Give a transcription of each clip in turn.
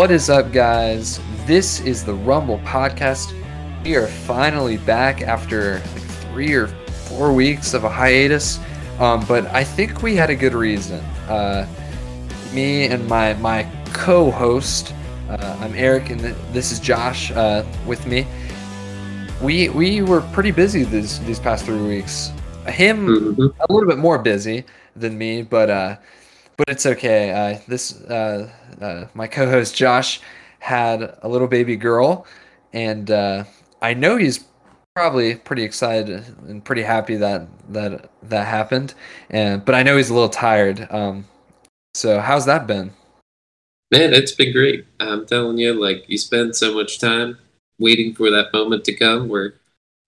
What is up, guys? This is the Rumble Podcast. We are finally back after like three or four weeks of a hiatus, um, but I think we had a good reason. Uh, me and my my co-host, uh, I'm Eric, and this is Josh uh, with me. We we were pretty busy these these past three weeks. Him Mhm. a little bit more busy than me, but uh, but it's okay. Uh, this uh, uh, my co-host Josh had a little baby girl, and uh, I know he's probably pretty excited and pretty happy that that that happened. And but I know he's a little tired. Um, so how's that been? Man, it's been great. I'm telling you, like you spend so much time waiting for that moment to come where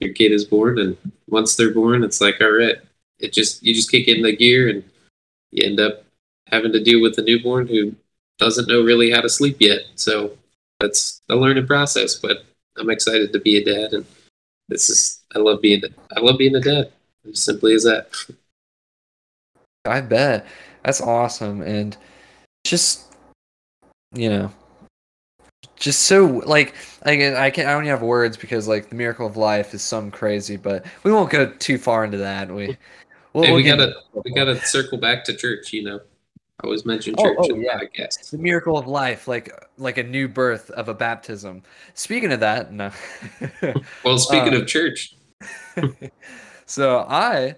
your kid is born, and once they're born, it's like, all right, it just you just kick in the gear, and you end up having to deal with a newborn who doesn't know really how to sleep yet. So that's a learning process. But I'm excited to be a dad, and this is I love being I love being a dad. As simply as that. I bet that's awesome, and just you know, just so like I I can I don't have words because like the miracle of life is some crazy, but we won't go too far into that. We we'll, Hey, we get gotta we gotta circle back to church. You know, I always mention Oh, church oh, the yeah. podcast. the miracle of life, like like a new birth of a baptism. Speaking of that, no. Well, speaking Uh, of church, so I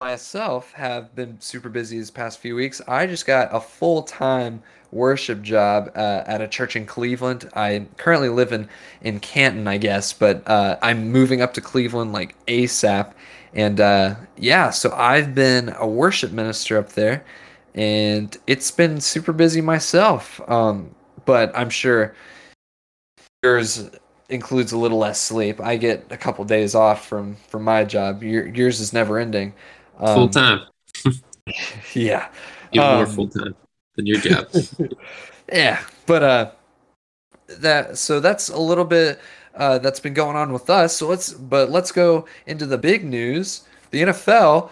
myself have been super busy these past few weeks. I just got a full time worship job uh, at a church in Cleveland. I currently live in in Canton, I guess, but uh, I'm moving up to Cleveland like ASAP. And uh, yeah, so I've been a worship minister up there, and it's been super busy myself. Um, but I'm sure yours includes a little less sleep. I get a couple days off from from my job. Your, yours is never ending. Um, full time, Yeah, even more um, full time than your job. yeah. But uh, that so that's a little bit uh, that's been going on with us. So let's but let's go into the big news. The NFL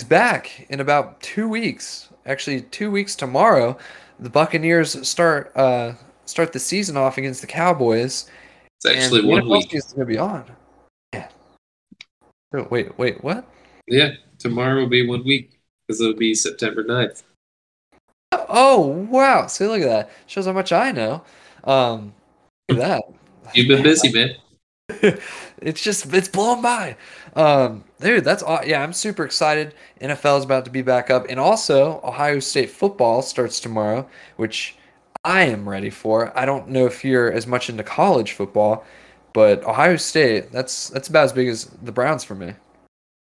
is back in about two weeks. Actually, two weeks tomorrow. The Buccaneers start uh start the season off against the Cowboys. It's actually one NFL week. season's gonna be on. Yeah. Wait, wait, what? Yeah, tomorrow will be one week because it'll be September 9th. Oh wow! See, look at that. Shows how much I know. Um, look at that. You've been busy, man. it's just it's blown by. Um, dude, that's aw- yeah. I'm super excited. NFL is about to be back up, and also Ohio State football starts tomorrow, which I am ready for. I don't know if you're as much into college football, but Ohio State that's that's about as big as the Browns for me.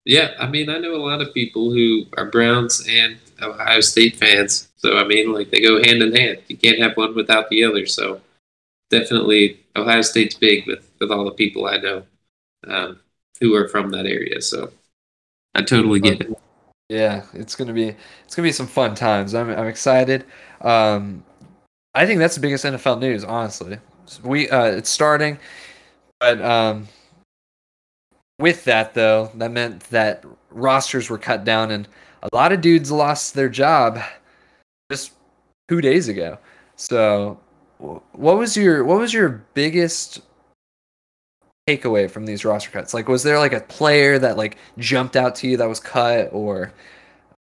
Yeah, I mean, I know a lot of people who are Browns and Ohio State fans. So, I mean, like, they go hand in hand. You can't have one without the other. So, definitely, Ohio State's big with, with all the people I know um, who are from that area. So, I totally get it. Yeah, it's gonna be it's gonna be some fun times. I'm I'm excited. Um, I think that's the biggest NFL news, honestly. We uh, it's starting, but um, with that though, that meant that rosters were cut down, and a lot of dudes lost their job just two days ago. So, what was your what was your biggest takeaway from these roster cuts? Like, was there like a player that like jumped out to you that was cut, or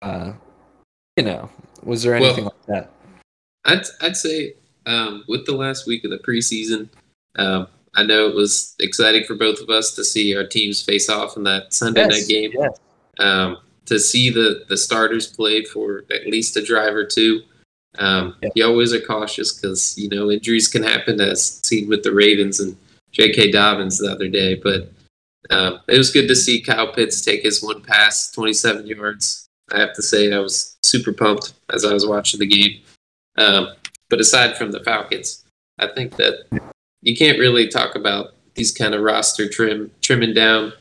uh, you know, was there Well- anything like that? I'd, I'd say um, with the last week of the preseason, um, I know it was exciting for both of us to see our teams face off in that Sunday night game. yes. um, to see the the starters play for at least a drive or two. Um, Yeah. You always are cautious because you know injuries can happen, as seen with the Ravens and J.K. Dobbins the other day. But um, it was good to see Kyle Pitts take his one pass, 27 yards. I have to say I was super pumped as I was watching the game. Um, but aside from the Falcons, I think that you can't really talk about these kind of roster trim trimming down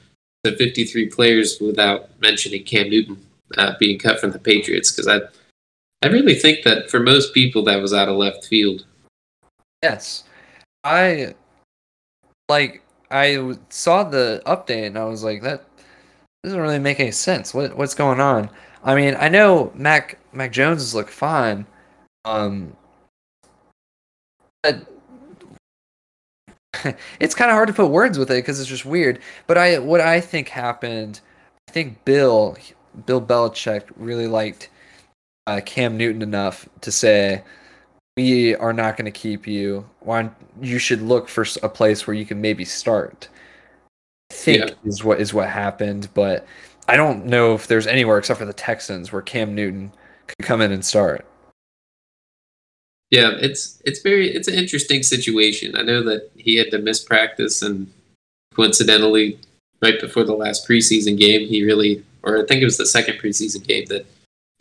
to 53 players without mentioning Cam Newton uh, being cut from the Patriots because I, I really think that for most people that was out of left field. Yes, I like. I saw the update and I was like, that doesn't really make any sense. What what's going on? I mean, I know Mac Mac Jones has looked fine. Um, but it's kind of hard to put words with it because it's just weird. But I, what I think happened, I think Bill, Bill Belichick really liked uh, Cam Newton enough to say, "We are not going to keep you. Why you should look for a place where you can maybe start." I think yeah. is what is what happened, but I don't know if there's anywhere except for the Texans where Cam Newton could come in and start. Yeah, it's it's very it's an interesting situation. I know that he had to miss practice, and coincidentally, right before the last preseason game, he really, or I think it was the second preseason game that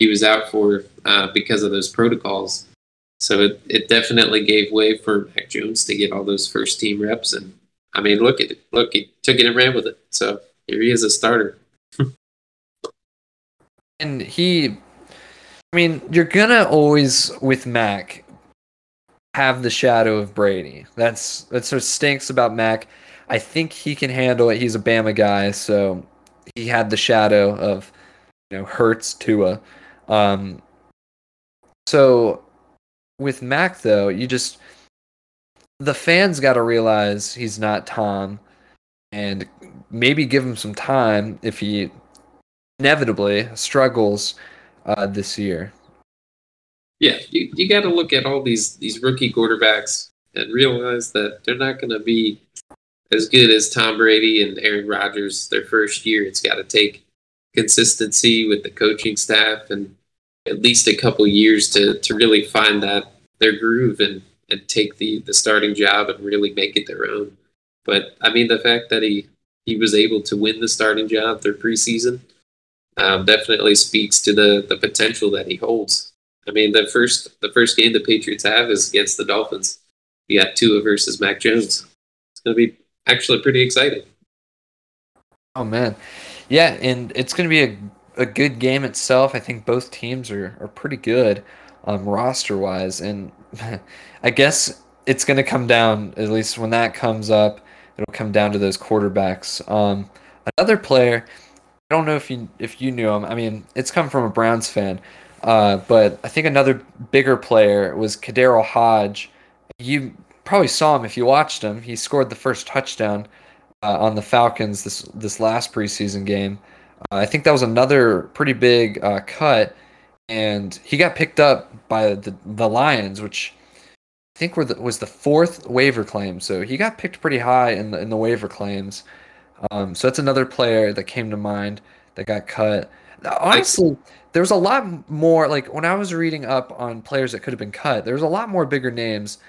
he was out for uh, because of those protocols. So it, it definitely gave way for Mac Jones to get all those first team reps, and I mean, look at it, look, he took it and ran with it. So here he is a starter. and he, I mean, you're gonna always with Mac have the shadow of Brady. That's that's what stinks about Mac. I think he can handle it. He's a Bama guy, so he had the shadow of you know Hurts Tua. Um, so with Mac though, you just the fans got to realize he's not Tom, and maybe give him some time if he inevitably struggles uh, this year. Yeah, you, you got to look at all these these rookie quarterbacks and realize that they're not going to be as good as Tom Brady and Aaron Rodgers their first year. It's got to take consistency with the coaching staff and at least a couple years to to really find that their groove and and take the the starting job and really make it their own. But I mean, the fact that he he was able to win the starting job through preseason um, definitely speaks to the the potential that he holds. I mean, the first the first game the Patriots have is against the Dolphins. You got Tua versus Mac Jones. It's going to be actually pretty exciting. Oh man, yeah, and it's going to be a a good game itself. I think both teams are are pretty good um, roster wise, and I guess it's going to come down at least when that comes up. It'll come down to those quarterbacks. Um, another player, I don't know if you if you knew him. I mean, it's come from a Browns fan. Uh, but I think another bigger player was KhaDarel Hodge. You probably saw him if you watched him. He scored the first touchdown uh, on the Falcons this this last preseason game. Uh, I think that was another pretty big uh, cut, and he got picked up by the the Lions, which I think were the, was the fourth waiver claim. So he got picked pretty high in the in the waiver claims. Um, so that's another player that came to mind that got cut. Honestly, there was a lot more. Like when I was reading up on players that could have been cut, there was a lot more bigger names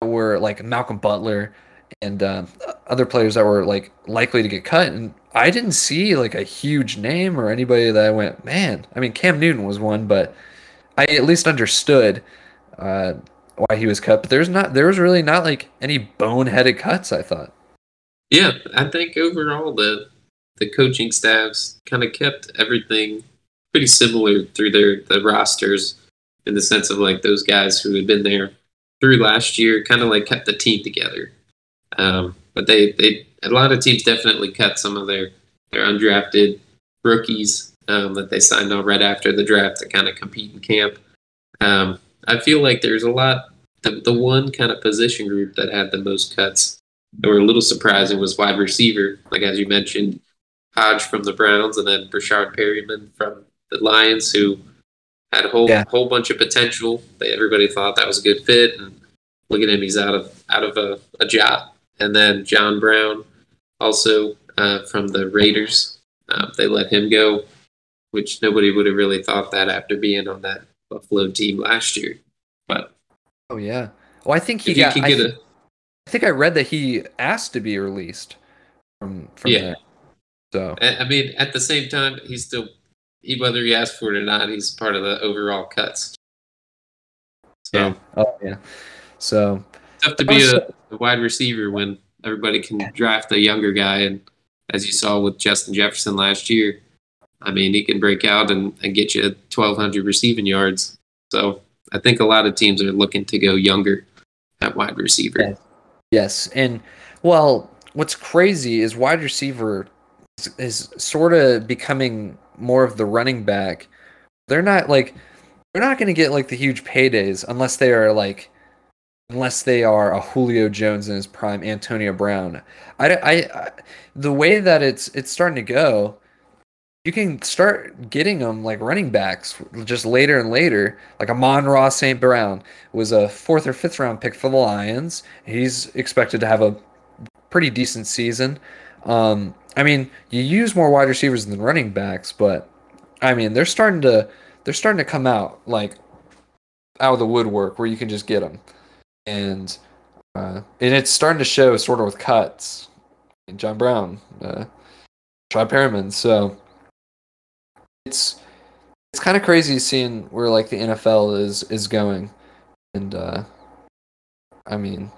that were like Malcolm Butler and uh, other players that were like likely to get cut. And I didn't see like a huge name or anybody that I went, man. I mean, Cam Newton was one, but I at least understood uh, why he was cut. But there's not, there was really not like any boneheaded cuts. I thought. Yeah, I think overall the the coaching staffs kind of kept everything pretty similar through their the rosters in the sense of like those guys who had been there through last year kind of like kept the team together. Um, but they they a lot of teams definitely cut some of their their undrafted rookies um, that they signed on right after the draft to kind of compete in camp. Um, I feel like there's a lot. The, the one kind of position group that had the most cuts that were a little surprising was wide receiver. Like as you mentioned, Hodge from the Browns, and then Breshad Perriman from the Lions, who had a whole yeah. whole bunch of potential. They, everybody thought that was a good fit, and look at him, he's out of out of a, a job. And then John Brown, also uh, from the Raiders, uh, they let him go, which nobody would have really thought that after being on that Buffalo team last year. But oh yeah, well I think he got. I, th- a, I think I read that he asked to be released from from yeah. There. So I mean, at the same time, he's still whether he asked for it or not, he's part of the overall cuts. So, yeah. Oh yeah. So tough to be a, a, wide receiver when everybody can draft a younger guy, and as you saw with Justin Jefferson last year, I mean, he can break out and, and get you 1,200 receiving yards. So I think a lot of teams are looking to go younger at wide receiver. Yes, yes. and well, what's crazy is wide receiver is sort of becoming more of the running back. They're not like they're not going to get like the huge paydays unless they are like unless they are a Julio Jones in his prime, Antonio Brown. I, I, I the way that it's it's starting to go, you can start getting them like running backs just later and later. Like Amon-Ra St. Brown was a fourth or fifth round pick for the Lions. He's expected to have a pretty decent season. Um, I mean, you use more wide receivers than running backs, but I mean, they're starting to they're starting to come out like out of the woodwork where you can just get them, and uh, and it's starting to show sort of with cuts. and John Brown, uh, Shad Perriman, so it's it's kind of crazy seeing where like the NFL is is going, and uh, I mean,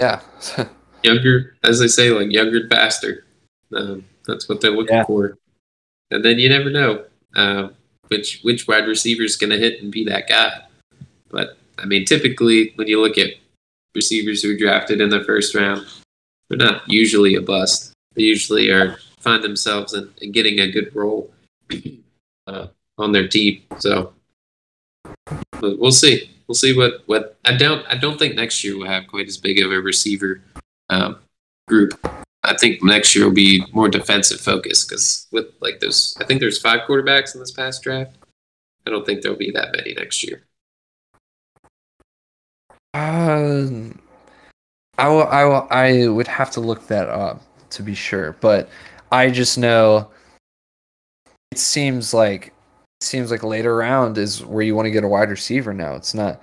yeah. younger, as they say, like younger and faster. Um, that's what they're looking yeah. for. And then you never know uh, which which wide receiver is going to hit and be that guy. But I mean, typically when you look at receivers who are drafted in the first round, they're not usually a bust. They usually are find themselves in, in getting a good role uh, on their team. So we'll see. We'll see what what I don't I don't think next year we'll have quite as big of a receiver um, group. I think next year will be more defensive focused because with like those, I think there's five quarterbacks in this past draft. I don't think there'll be that many next year. Uh, I will, I will, I would have to look that up to be sure, but I just know it seems like it seems like later round is where you want to get a wide receiver now. It's not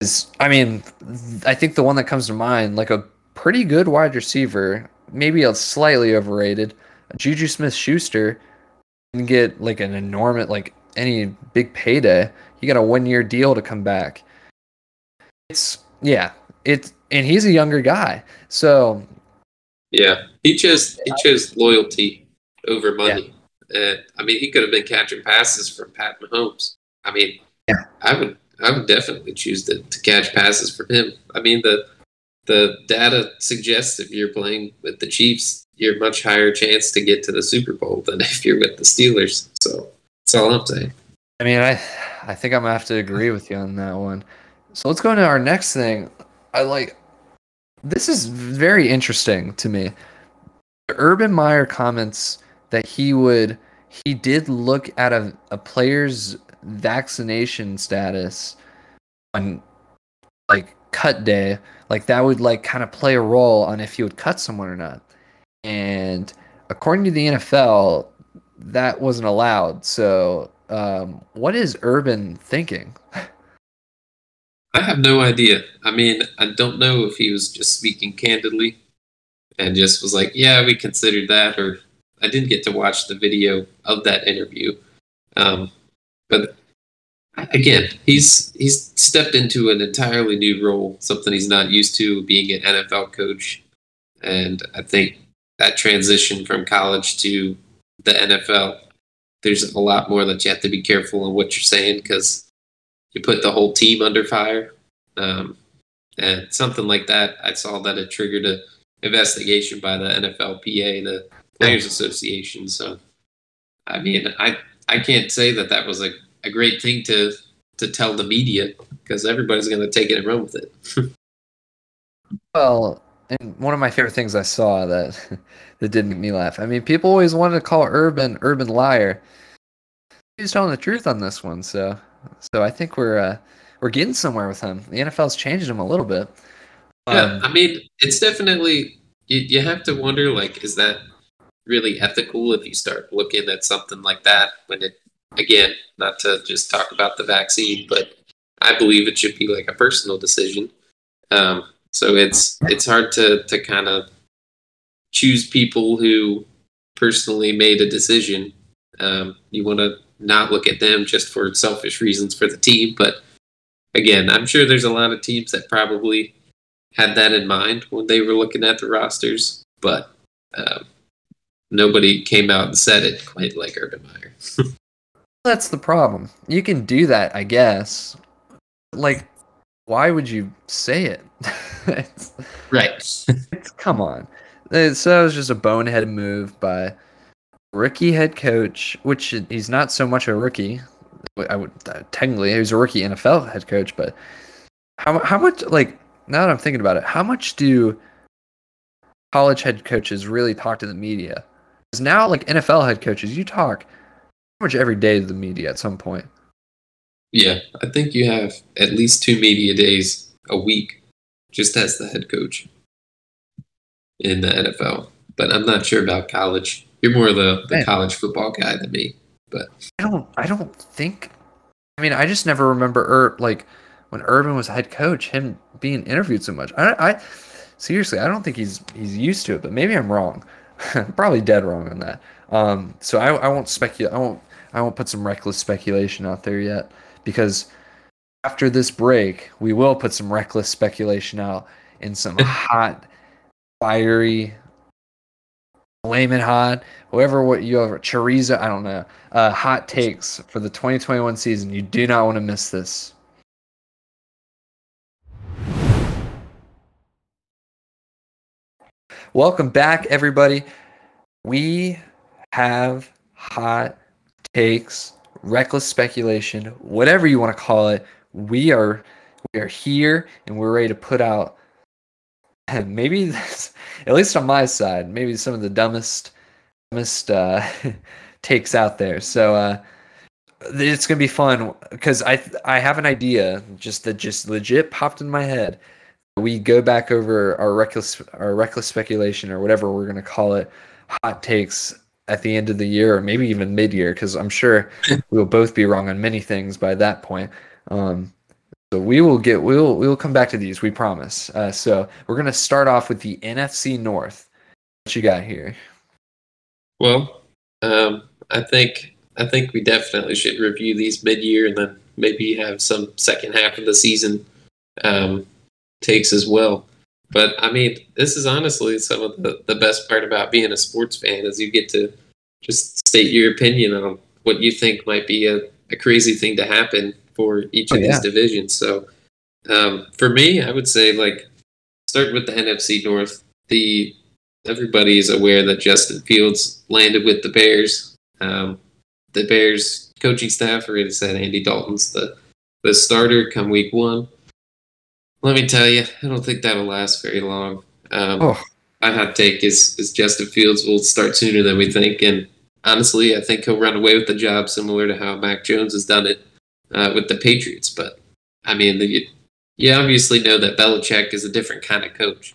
is I mean, I think the one that comes to mind, like a pretty good wide receiver, maybe a slightly overrated, Juju Smith Schuster can get like an enormous like any big payday. You got a one year deal to come back. It's yeah, it's and he's a younger guy. So Yeah. He chose he chose loyalty over money. Yeah. Uh, I mean he could have been catching passes from Pat Mahomes. I mean yeah. I would I would definitely choose to, to catch passes from him. I mean, the the data suggests if you're playing with the Chiefs, you're much higher chance to get to the Super Bowl than if you're with the Steelers. So that's all I'm saying. I mean, I I think I'm gonna have to agree with you on that one. So let's go into our next thing. I like this is very interesting to me. Urban Meyer comments that he would he did look at a, a player's vaccination status on like cut day, like that would like kind of play a role on if you would cut someone or not. And according to the NFL, that wasn't allowed. So, um, what is Urban thinking? I have no idea. I mean, I don't know if he was just speaking candidly and just was like, "Yeah, we considered that," or I didn't get to watch the video of that interview. Um, but again, he's he's stepped into an entirely new role, something he's not used to, being an NFL coach. And I think that transition from college to the NFL, there's a lot more that you have to be careful in what you're saying because you put the whole team under fire. Um, and something like that, I saw that it triggered a investigation by the NFLPA, the Players Association. So, I mean, I I can't say that that was a, a great thing to to tell the media because everybody's going to take it and run with it. well, and one of my favorite things I saw that that did make me laugh. I mean, people always wanted to call Urban Urban liar. He's telling the truth on this one, so so I think we're uh, we're getting somewhere with him. The NFL's changed him a little bit. Um, yeah, I mean, it's definitely you, you have to wonder like, is that really ethical if you start looking at something like that when it again not to just talk about the vaccine but i believe it should be like a personal decision um, so it's it's hard to to kind of choose people who personally made a decision um, you want to not look at them just for selfish reasons for the team but again i'm sure there's a lot of teams that probably had that in mind when they were looking at the rosters but um, nobody came out and said it quite like Urban Meyer. That's the problem. You can do that, I guess. Like, why would you say it? it's, right. It's, come on. So it was just a bonehead move by rookie head coach, which he's not so much a rookie. I would uh, technically he was a rookie NFL head coach, but how how much like now that I'm thinking about it, how much do college head coaches really talk to the media? Because now, like NFL head coaches, you talk pretty much every day to the media at some point. Yeah, I think you have at least two media days a week just as the head coach in the NFL. But I'm not sure about college. You're more the, the college football guy than me. But I don't. I don't think. I mean, I just never remember Ur, like when Urban was head coach, him being interviewed so much. I, I seriously, I don't think he's he's used to it. But maybe I'm wrong. Probably dead wrong on that. Um, so I, I won't speculate. I won't. I won't put some reckless speculation out there yet because after this break, we will put some reckless speculation out in some hot, fiery, flaming hot, whoever what you have chorizo, I don't know, uh, hot takes for the 2021 season. You do not want to miss this. Welcome back, everybody. We have hot takes, reckless speculation, whatever you want to call it. We are we are here and we're ready to put out and maybe this, at least on my side, maybe some of the dumbest dumbest uh, takes out there. So uh, it's gonna be fun because I I have an idea just that just legit popped in my head. We go back over our reckless our reckless speculation or whatever we're gonna call it, hot takes at the end of the year or maybe even mid year because I'm sure we'll both be wrong on many things by that point. Um, so we will get we'll we will come back to these. We promise. Uh, so we're gonna start off with the NFC North. What you got here? well, um, I think I think we definitely should review these mid year and then maybe have some second half of the season um, takes as well. But I mean, this is honestly some of the, the best part about being a sports fan is you get to just state your opinion on what you think might be a, a crazy thing to happen for each Oh, of these divisions. So um, for me, I would say like start with the NFC North. The everybody is aware that Justin Fields landed with the Bears. Um, the Bears coaching staff already said Andy Dalton's the the starter come week one. Let me tell you, I don't think that'll last very long. Um, Oh. My hot take is is Justin Fields will start sooner than we think, and honestly, I think he'll run away with the job, similar to how Mac Jones has done it uh, with the Patriots. But I mean, the, you obviously know that Belichick is a different kind of coach,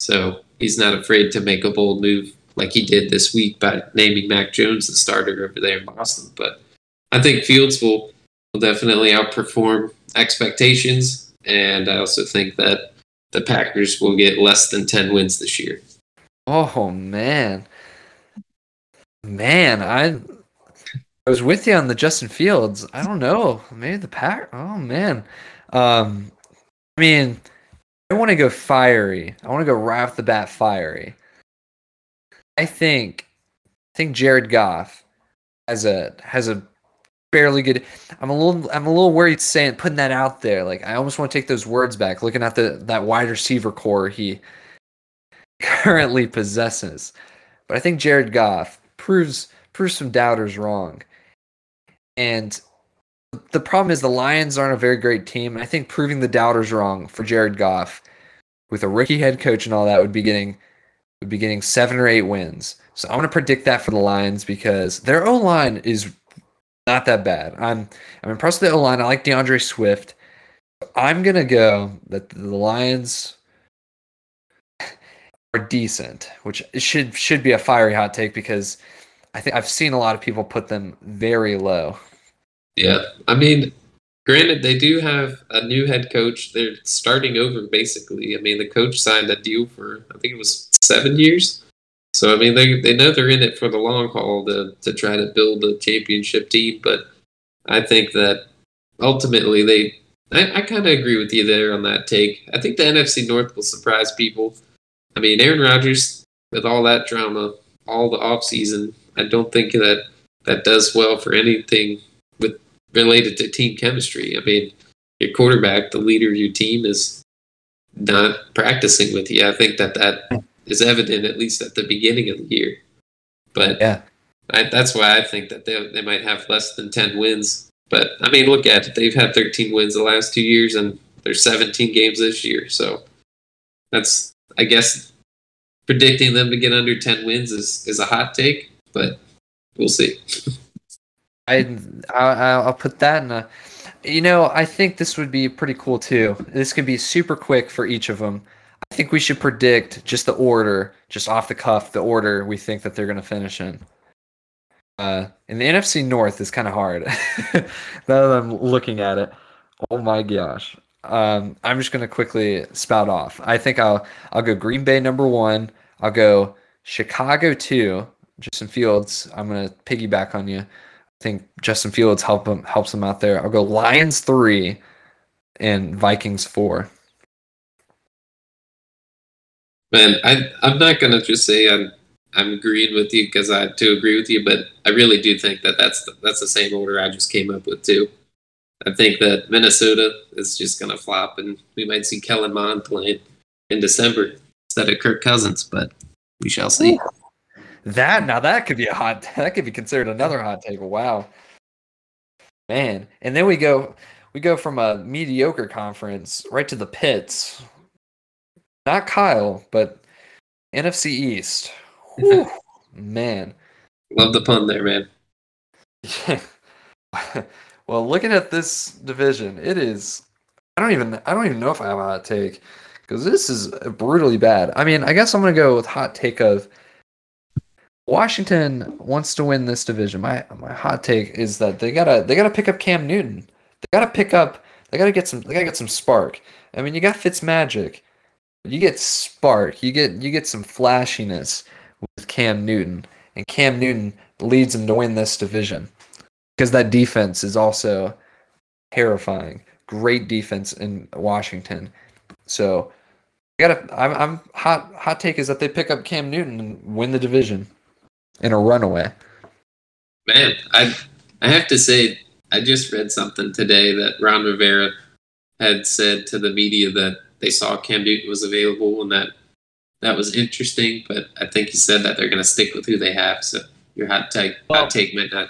so he's not afraid to make a bold move like he did this week by naming Mac Jones the starter over there in Boston. But I think Fields will will definitely outperform expectations, and I also think that the Packers will get less than ten wins this year. Oh man, man, I I was with you on the Justin Fields. I don't know, maybe the pack. Oh man, um, I mean, I want to go fiery. I want to go right off the bat fiery. I think, I think Jared Goff has a has a fairly good. I'm a little I'm a little worried saying putting that out there. Like I almost want to take those words back. Looking at the that wide receiver corps he currently possesses. But I think Jared Goff proves proves some doubters wrong. And the problem is the Lions aren't a very great team. I think proving the doubters wrong for Jared Goff with a rookie head coach and all that would be getting would be getting seven or eight wins. So I'm gonna predict that for the Lions because their O line is not that bad. I'm I'm impressed with the O line. I like DeAndre Swift. I'm gonna go that the Lions are decent, which should should be a fiery hot take because I think I've seen a lot of people put them very low. Yeah, I mean, granted, they do have a new head coach. They're starting over basically. I mean, the coach signed a deal for I think it was seven years. So I mean, they they know they're in it for the long haul to to try to build a championship team. But I think that ultimately they. I, I kind of agree with you there on that take. I think the NFC North will surprise people. I mean, Aaron Rodgers with all that drama, all the offseason, I don't think that that does well for anything with related to team chemistry. I mean, your quarterback, the leader of your team, is not practicing with you. I think that that is evident at least at the beginning of the year. But Yeah. I, that's why I think that they they might have less than ten wins. But I mean, look at it; they've had thirteen wins the last two years, and There's 17 games this year, so that's I guess predicting them to get under 10 wins is is a hot take, but we'll see. I I'll, I'll put that in a. You know, I think this would be pretty cool too. This could be super quick for each of them. I think we should predict just the order, just off the cuff, the order we think that they're going to finish in. Uh, and the NFC North is kind of hard. now that I'm looking at it, oh my gosh. Um, I'm just going to quickly spout off. I think I'll I'll go Green Bay number one. I'll go Chicago two. Justin Fields. I'm going to piggyback on you. I think Justin Fields help him helps him out there. I'll go Lions three, and Vikings four. Man, I I'm not gonna just say I'm I'm agreeing with you because I have to agree with you, but I really do think that that's the, that's the same order I just came up with too. I think that Minnesota is just gonna flop, and we might see Kellen Mond playing in December instead of Kirk Cousins, but we shall see. That now that could be a hot that could be considered another hot take. Wow. Man. And then we go we go from a mediocre conference right to the pits. Not Kyle, but NFC East. Whew, man. Love the pun there, man. well, looking at this division, it is I don't even I don't even know if I have a hot take because this is brutally bad. I mean, I guess I'm gonna go with hot take of Washington wants to win this division. My my hot take is that they gotta they gotta pick up Cam Newton. They gotta pick up. They gotta get some. They gotta get some spark. I mean, you got Fitz Magic. You get spark. You get you get some flashiness with Cam Newton, and Cam Newton leads them to win this division because that defense is also terrifying. Great defense in Washington. So, gotta. I'm, I'm hot. Hot take is that they pick up Cam Newton and win the division in a runaway. Man, I I have to say, I just read something today that Ron Rivera had said to the media that they saw Cam Newton was available and that that was interesting. But I think he said that they're going to stick with who they have. So your hot take, Well, hot take might not.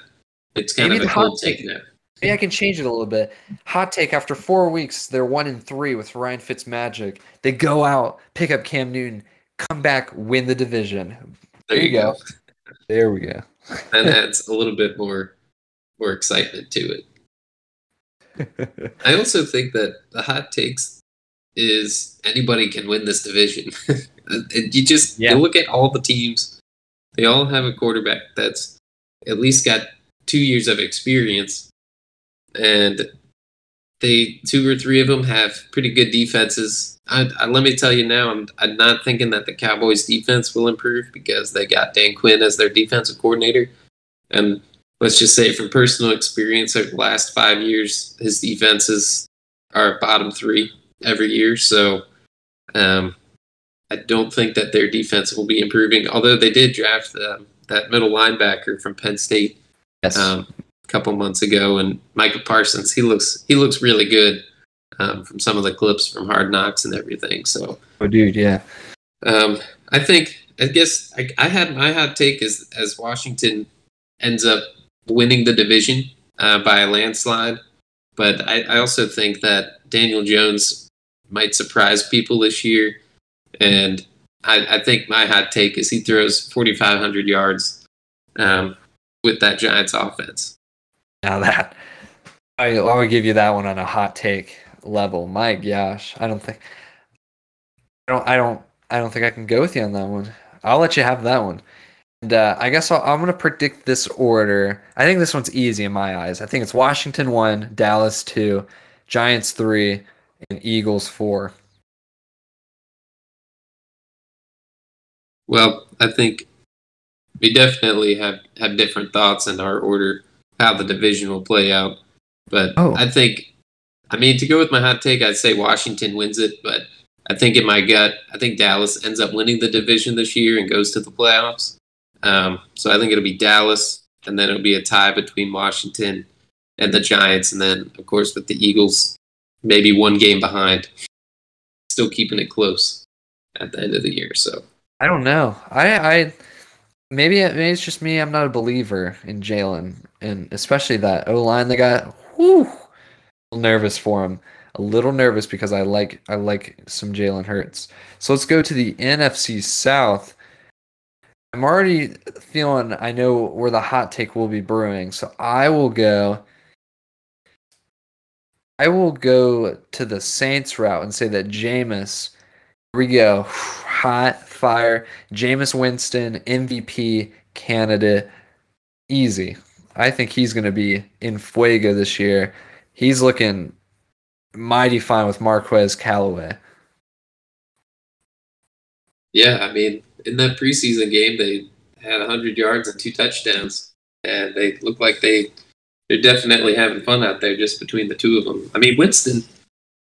It's kind maybe of a hot cold take now. Maybe I can change it a little bit. Hot take: After four weeks, they're one and three with Ryan Fitzmagic. They go out, pick up Cam Newton, come back, win the division. There you go. There we go. That adds a little bit more more excitement to it. I also think that the hot takes is anybody can win this division. And you just Yeah. you look at all the teams; they all have a quarterback that's at least got two years of experience, and they two or three of them have pretty good defenses. I, I, let me tell you now, I'm I'm not thinking that the Cowboys' defense will improve because they got Dan Quinn as their defensive coordinator, and let's just say from personal experience over the last five years, his defenses are bottom three every year. So um, I don't think that their defense will be improving. Although they did draft um, that middle linebacker from Penn State yes. um, a couple months ago, and Michael Parsons. He looks he looks really good um, from some of the clips from Hard Knocks and everything. So oh, dude, yeah. um, I think I guess I, I had my hot take as as Washington ends up winning the division uh, by a landslide, but I, I also think that Daniel Jones might surprise people this year, and I, I think my hot take is he throws 4,500 yards um, with that Giants offense. Now that I, I would give you that one on a hot take level. My gosh, I don't think I don't I don't I don't think I can go with you on that one. I'll let you have that one. And uh, I guess I'll, I'm going to predict this order. I think this one's easy in my eyes. I think it's Washington one, Dallas two, Giants three, and Eagles four. Well, I think we definitely have, have different thoughts in our order how the division will play out. But Oh. I think, I mean, to go with my hot take, I'd say Washington wins it. But I think in my gut, I think Dallas ends up winning the division this year and goes to the playoffs. Um, so I think it'll be Dallas, and then it'll be a tie between Washington and the Giants, and then of course with the Eagles, maybe one game behind, still keeping it close at the end of the year. So I don't know. I I maybe maybe it's just me. I'm not a believer in Jalen, and especially that O line they got. Whew, nervous for him. a little nervous because I like I like some Jalen Hurts. So let's go to the NFC South. I'm already feeling I know where the hot take will be brewing, so I will go. I will go to the Saints route and say that Jameis. Here we go, hot fire. Jameis Winston, MVP candidate, easy. I think he's going to be in Fuego this year. He's looking mighty fine with Marquez Callaway. Yeah, I mean, in that preseason game, they had 100 yards and two touchdowns, and they look like they they're definitely having fun out there just between the two of them. I mean, Winston,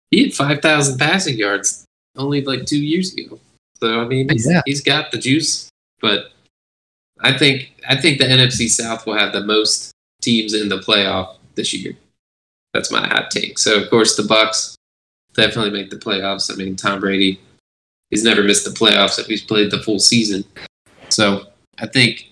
he had 5,000 passing yards only like two years ago. So I mean, he's, yeah. he's got the juice, but I think I think the NFC South will have the most teams in the playoff this year. That's my hot take. So of course the Bucs definitely make the playoffs. I mean, Tom Brady, he's never missed the playoffs if he's played the full season. So I think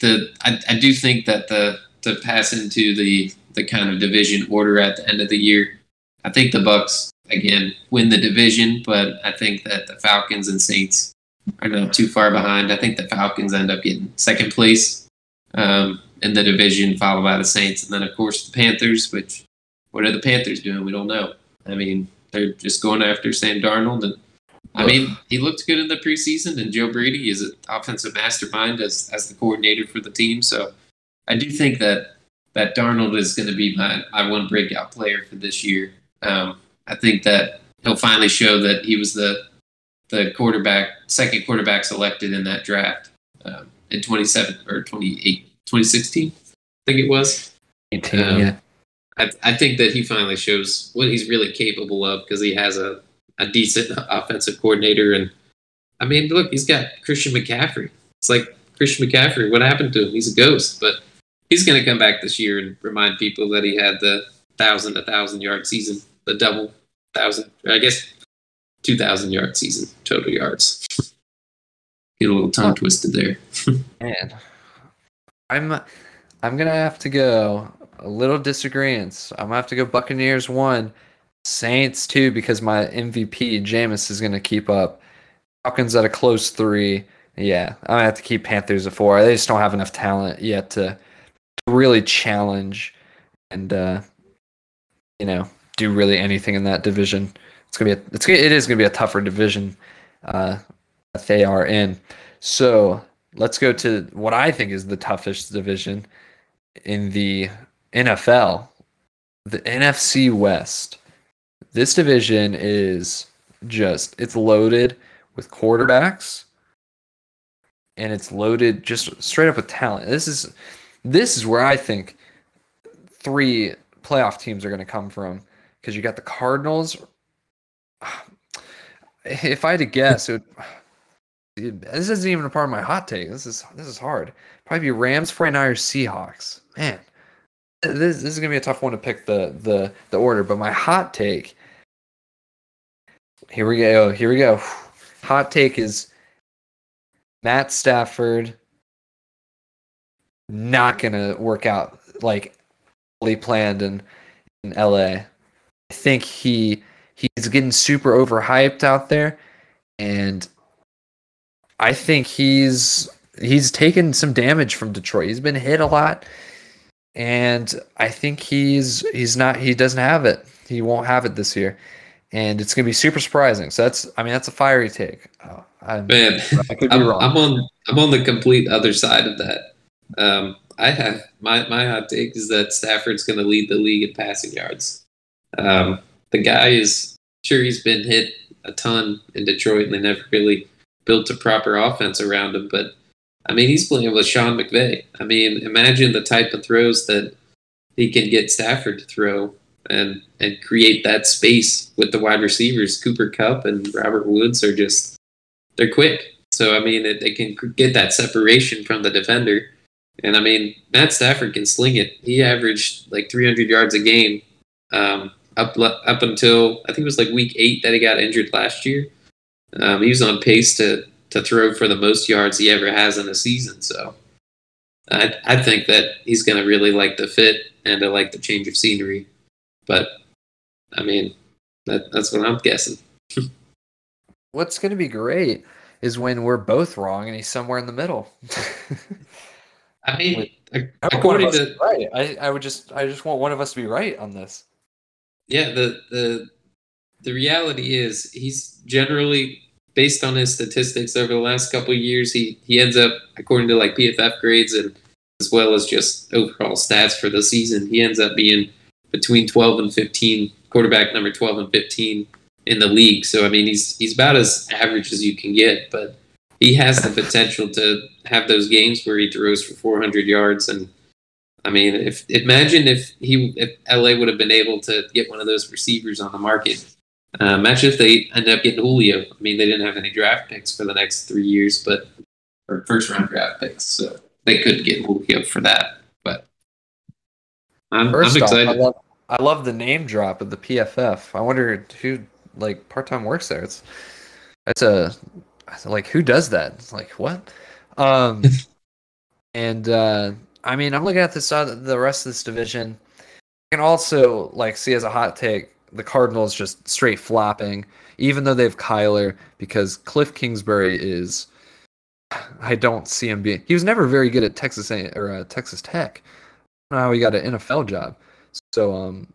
the I, I do think that the to pass into the the kind of division order at the end of the year, I think the Bucs again win the division, but I think that the Falcons and Saints are not too far behind. I think the Falcons end up getting second place um, in the division, followed by the Saints, and then of course the Panthers. Which what are the Panthers doing? We don't know. I mean, they're just going after Sam Darnold, and I mean he looked good in the preseason, and Joe Brady is an offensive mastermind as as the coordinator for the team. So I do think that that Darnold is going to be my my one breakout player for this year. Um, I think that he'll finally show that he was the the quarterback, second quarterback selected in that draft um, in 27 or 28, 2016, I think it was. 18, um, yeah. I, I think that he finally shows what he's really capable of because he has a, a decent offensive coordinator. And I mean, look, he's got Christian McCaffrey. It's like Christian McCaffrey, what happened to him? He's a ghost, but he's going to come back this year and remind people that he had the thousand, a thousand yard season, the double thousand, I guess, two thousand yard season total yards. Get a little tongue twisted there. Man, I'm I'm gonna have to go a little disagreements. I'm gonna have to go Buccaneers one, Saints two because my MVP Jameis is gonna keep up. Falcons at a close three. Yeah, I'm gonna have to keep Panthers at four. They just don't have enough talent yet to, to really challenge and uh, you know do really anything in that division. It's gonna be a, it's it is gonna be a tougher division uh, that they are in. So let's go to what I think is the toughest division in the NFL, the NFC West. This division is just it's loaded with quarterbacks and it's loaded just straight up with talent. This is this is where I think three playoff teams are going to come from because you got the Cardinals. If I had to guess, it would, this isn't even a part of my hot take. This is this is hard. Probably be Rams, 49ers, Seahawks. Man, this, this is gonna be a tough one to pick the the the order. But my hot take. Here we go. Here we go. Hot take is Matt Stafford not gonna work out like fully planned in in LA. I think he he's getting super overhyped out there, and I think he's he's taken some damage from Detroit. He's been hit a lot, and I think he's he's not he doesn't have it. He won't have it this year, and it's gonna be super surprising. So that's I mean that's a fiery take. Oh, I'm, Man, I could be I'm, wrong. I'm on I'm on the complete other side of that. Um, I have my my hot take is that Stafford's going to lead the league in passing yards. Um, the guy is sure he's been hit a ton in Detroit, and they never really built a proper offense around him. But I mean, he's playing with Sean McVay. I mean, imagine the type of throws that he can get Stafford to throw and and create that space with the wide receivers. Cooper Kupp and Robert Woods are just they're quick. So I mean, it, they can get that separation from the defender. And I mean, Matt Stafford can sling it. He averaged like 300 yards a game um, up up until I think it was like week eight that he got injured last year. Um, he was on pace to to throw for the most yards he ever has in a season. So I I think that he's going to really like the fit and to like the change of scenery. But I mean, That, that's what I'm guessing. What's going to be great is when we're both wrong and he's somewhere in the middle. I mean, according to right, I, I would just I just want one of us to be right on this. Yeah, the the the reality is he's generally based on his statistics over the last couple years, he he ends up according to like PFF grades and as well as just overall stats for the season, he ends up being between 12 and 15 quarterback number 12 and 15 in the league. So I mean, he's he's about as average as you can get, but he has the potential to have those games where he throws for 400 yards. And I mean, if imagine if he if LA would have been able to get one of those receivers on the market. Uh, imagine if they end up getting Julio. I mean, they didn't have any draft picks for the next three years, but or first round draft picks, so they could get Julio for that. But I'm, I'm First off, excited. I love I love the name drop of the PFF. I wonder who like part time works there. It's it's a like who does that? It's like what? Um, and uh, I mean, I'm looking at this uh, the rest of this division. I can also like see as a hot take the Cardinals just straight flopping, even though they have Kyler because Cliff Kingsbury is. I don't see him being. He was never very good at Texas A or uh, Texas Tech. I don't know how he got an NFL job. So um,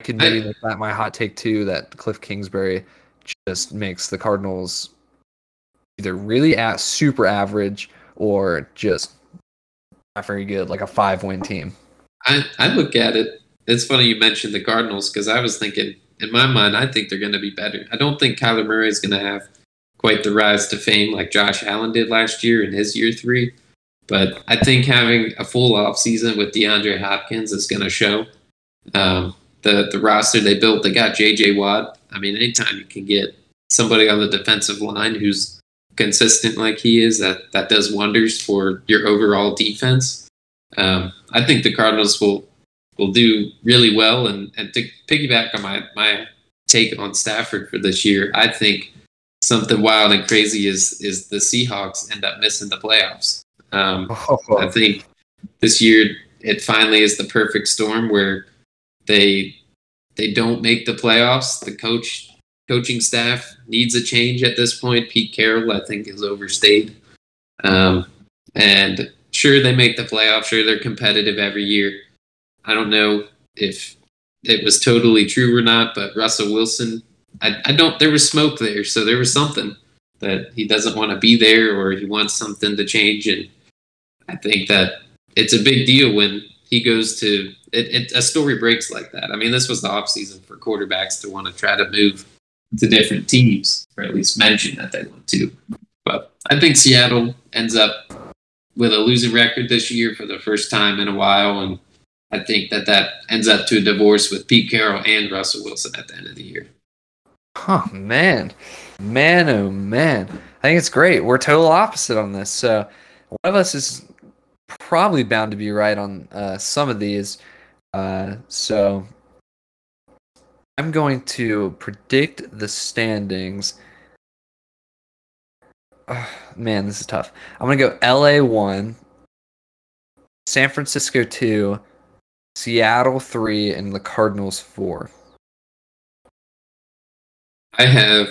I could maybe make that my hot take too. That Cliff Kingsbury just makes the Cardinals either really at super average or just not very good, like a five win team. I, I look at it. It's funny you mentioned the Cardinals because I was thinking, in my mind, I think they're going to be better. I don't think Kyler Murray is going to have quite the rise to fame like Josh Allen did last year in his year three. But I think having a full off season with DeAndre Hopkins is going to show. Um, the the roster they built, they got J.J. Watt. I mean, anytime you can get somebody on the defensive line who's consistent like he is, that that does wonders for your overall defense. Um, I think the Cardinals will will do really well. And and to piggyback on my my take on Stafford for this year, I think something wild and crazy is is the Seahawks end up missing the playoffs. Um, I think this year it finally is the perfect storm where they they don't make the playoffs. The coach coaching staff needs a change at this point. Pete Carroll, I think, is overstayed. Um, and sure, they make the playoffs. Sure, they're competitive every year. I don't know if it was totally true or not, but Russell Wilson, I, I don't. There was smoke there, so there was something that he doesn't want to be there, or he wants something to change. And I think that it's a big deal when he goes to it, it, a story breaks like that. I mean, this was the off season for quarterbacks to want to try to move to different teams, or at least mention that they want to. But I think Seattle ends up with a losing record this year for the first time in a while, and I think that that ends up to a divorce with Pete Carroll and Russell Wilson at the end of the year. Oh man, man, oh man! I think it's great. We're total opposite on this. So one of us is probably bound to be right on uh, some of these. Uh, so I'm going to predict the standings. Oh, man, this is tough. I'm gonna go LA one, San Francisco two, Seattle three, and the Cardinals four. I have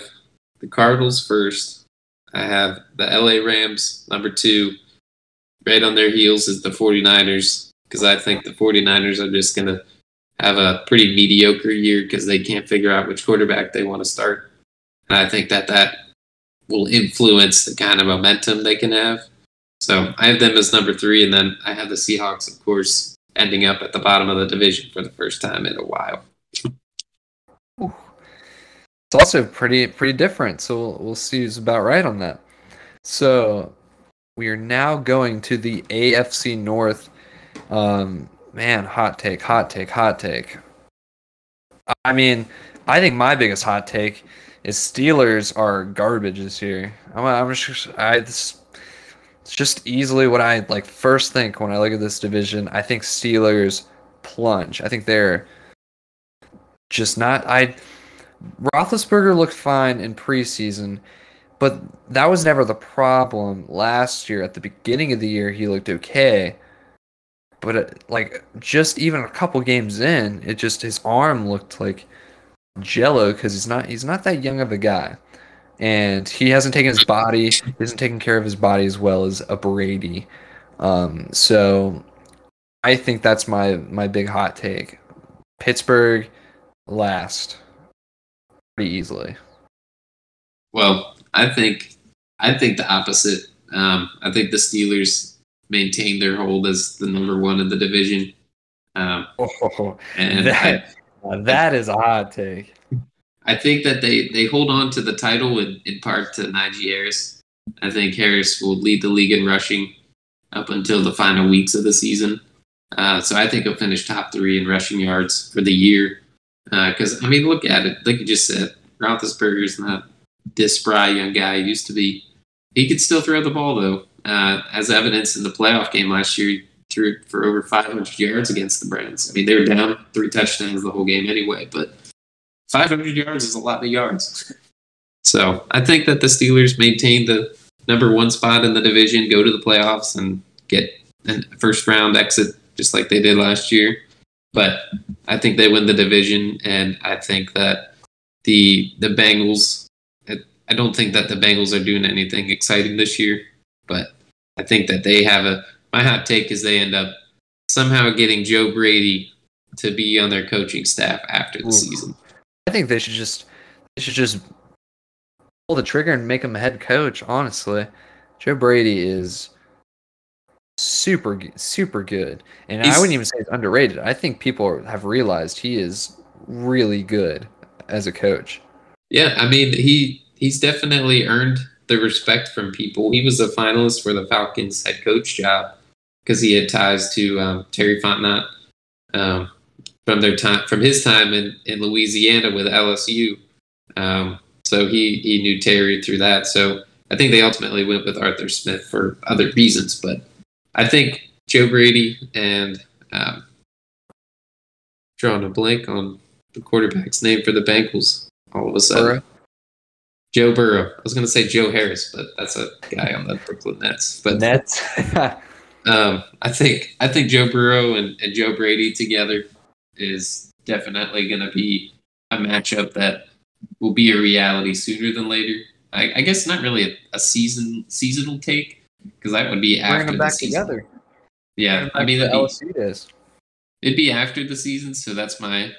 the Cardinals first. I have the LA Rams number two. Right on their heels is the 49ers because I think the 49ers are just going to have a pretty mediocre year because they can't figure out which quarterback they want to start. And I think that that will influence the kind of momentum they can have. So I have them as number three, and then I have the Seahawks, of course, ending up at the bottom of the division for the first time in a while. It's also pretty pretty different, so we'll, we'll see who's about right on that. So we are now going to the AFC North. Um, man, hot take, hot take, hot take. I mean, I think my biggest hot take is Steelers are garbage this year. I'm, I'm just, I, this, it's just easily what I like first think when I look at this division. I think Steelers plunge. I think they're just not. I Roethlisberger looked fine in preseason, but that was never the problem. Last year, at the beginning of the year, he looked okay, but it, like just even a couple games in, it just his arm looked like jello because he's not he's not that young of a guy, and he hasn't taken his body hasn't taking care of his body as well as a Brady. Um, so I think that's my my big hot take. Pittsburgh last pretty easily. Well, I think I think the opposite. Um, I think the Steelers maintain their hold as the number one in the division. Um, Oh, and that, I, now that is a hot take. I think that they, they hold on to the title in, in part to Najee Harris. I think Harris will lead the league in rushing up until the final weeks of the season. Uh, so I think he'll finish top three in rushing yards for the year. Because, I mean, look at it. Like you just said, Roethlisberger's not this spry young guy he used to be. He could still throw the ball, though. Uh, as evidence in the playoff game last year, threw for over 500 yards against the Browns. I mean, they were down three touchdowns the whole game anyway, but 500 yards is a lot of yards. So I think that the Steelers maintain the number one spot in the division, go to the playoffs, and get a first round exit just like they did last year. But I think they win the division, and I think that the the Bengals. I don't think that the Bengals are doing anything exciting this year, but I think that they have a. My hot take is they end up somehow getting Joe Brady to be on their coaching staff after the Ooh. season. I think they should just they should just pull the trigger and make him a head coach. Honestly, Joe Brady is super super good, and I wouldn't even say he's underrated. I think people have realized he is really good as a coach. Yeah, I mean he he's definitely earned the respect from people. He was a finalist for the Falcons head coach job because he had ties to um, Terry Fontenot um, from their time from his time in, in Louisiana with LSU. Um, so he he knew Terry through that. So I think they ultimately went with Arthur Smith for other reasons, but I think Joe Brady and um, drawing a blank on the quarterback's name for the Bengals all of a sudden. Joe Burrow. I was going to say Joe Harris, but that's a guy on the Brooklyn Nets. But Nets. um, I think I think Joe Burrow and, and Joe Brady together is definitely going to be a matchup that will be a reality sooner than later. I, I guess not really a, a season seasonal take because that would be Bring after them the back season. together. Yeah, I mean the it'd be, LSU days. it'd be after the season, so that's my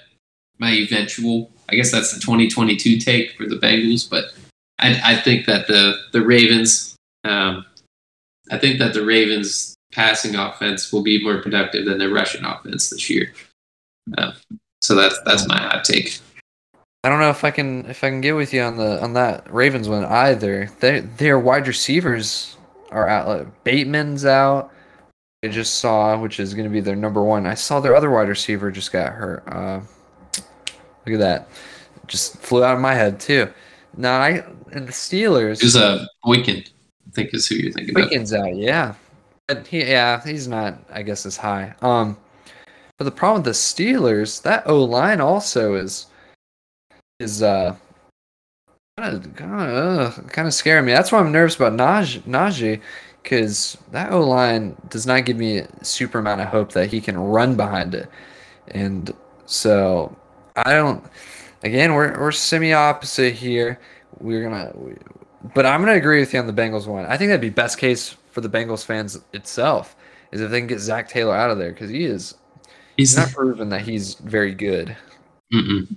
my eventual. I guess that's the 2022 take for the Bengals, but I, I think that the the Ravens, um, I think that the Ravens passing offense will be more productive than their rushing offense this year. Uh, so that's that's my hot take. I don't know if I can if I can get with you on the on that Ravens one either. They their wide receivers are out. Like Bateman's out. I just saw, which is going to be their number one. I saw their other wide receiver just got hurt. Uh, look at that, just flew out of my head too. Now I and the Steelers. Who's a Boykin? I think is who you're thinking of. Wiggins out, yeah. But he, yeah, he's not, I guess, as high. Um, but the problem with the Steelers, that O line also is is uh kind of kind of kind of scaring me. That's why I'm nervous about Naj Najee because that O line does not give me a super amount of hope that he can run behind it, and so I don't. Again, we're we're semi opposite here. We're gonna, we, but I'm gonna agree with you on the Bengals one. I think that'd be best case for the Bengals fans itself is if they can get Zac Taylor out of there because he is He's not proven that he's very good. Mm-mm.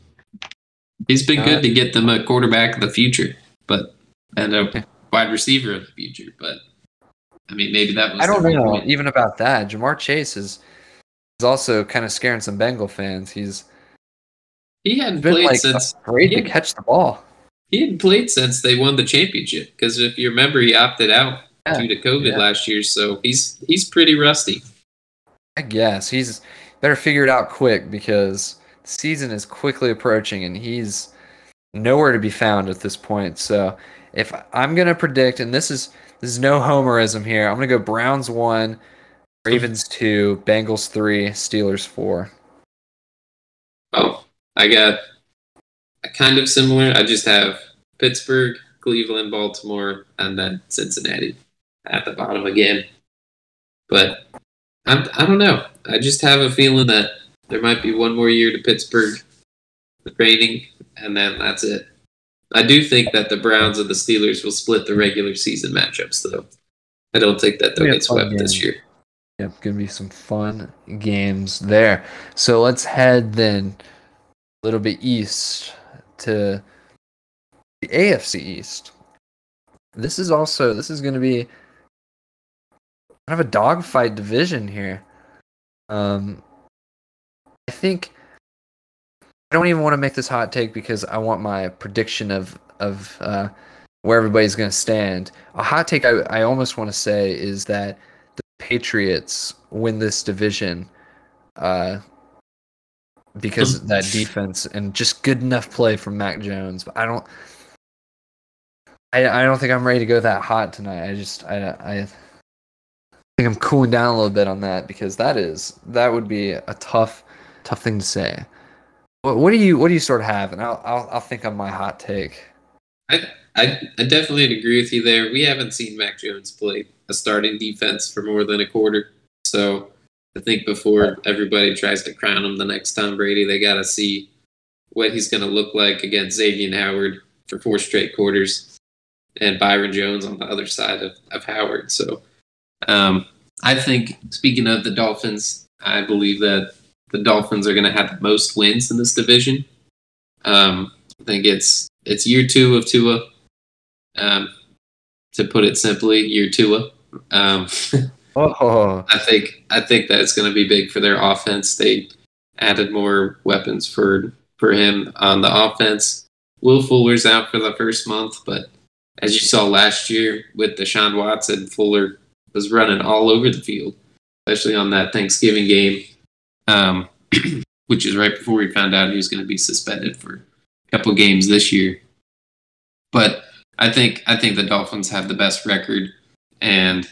He's been Uh, good to get them a quarterback of the future, but and a wide receiver of the future. But I mean, maybe that was I don't know point. even about that. Ja'Marr Chase is is also kind of scaring some Bengal fans. He's He hadn't been played like since afraid to catch the ball. He hadn't played since they won the championship. Because if you remember, he opted out Yeah, due to COVID yeah. last year, so he's he's pretty rusty. I guess he's better figure it out quick because the season is quickly approaching and he's nowhere to be found at this point. So if I'm gonna predict, and this is this is no homerism here, I'm gonna go Browns one, Ravens two, Bengals three, Steelers four. Oh, I got kind of similar. I just have Pittsburgh, Cleveland, Baltimore, and then Cincinnati at the bottom again. But I'm, I don't know. I just have a feeling that there might be one more year to Pittsburgh reigning and then that's it. I do think that the Browns and the Steelers will split the regular season matchups, though. I don't think that they'll get swept this year. Yep, gonna be some fun games there. So let's head then a little bit east to the AFC East. This is also this is gonna be kind of a dogfight division here. Um, I think I don't even want to make this hot take because I want my prediction of of uh, where everybody's gonna stand. A hot take I, I almost want to say is that the Patriots win this division uh, because of that defense and just good enough play from Mac Jones. But I don't. I, I don't think I'm ready to go that hot tonight. I just I I think I'm cooling down a little bit on that because that is that would be a tough tough thing to say. What, what do you what do you sort of have? And I'll I'll, I'll think on my hot take. I, I I definitely agree with you there. We haven't seen Mac Jones play a starting defense for more than a quarter. So I think before everybody tries to crown him the next Tom Brady, they got to see what he's going to look like against Xavier Howard for four straight quarters and Byron Jones on the other side of, of Howard. So um, I think, speaking of the Dolphins, I believe that the Dolphins are going to have the most wins in this division. Um, I think it's it's year two of Tua. Um, to put it simply, year Tua. Um, Oh, I think I think that it's going to be big for their offense. They added more weapons for for him on the offense. Will Fuller's out for the first month, but as you saw last year with Deshaun Watson, Fuller was running all over the field, especially on that Thanksgiving game, um, which is right before we found out he was going to be suspended for a couple games this year. But I think I think the Dolphins have the best record, and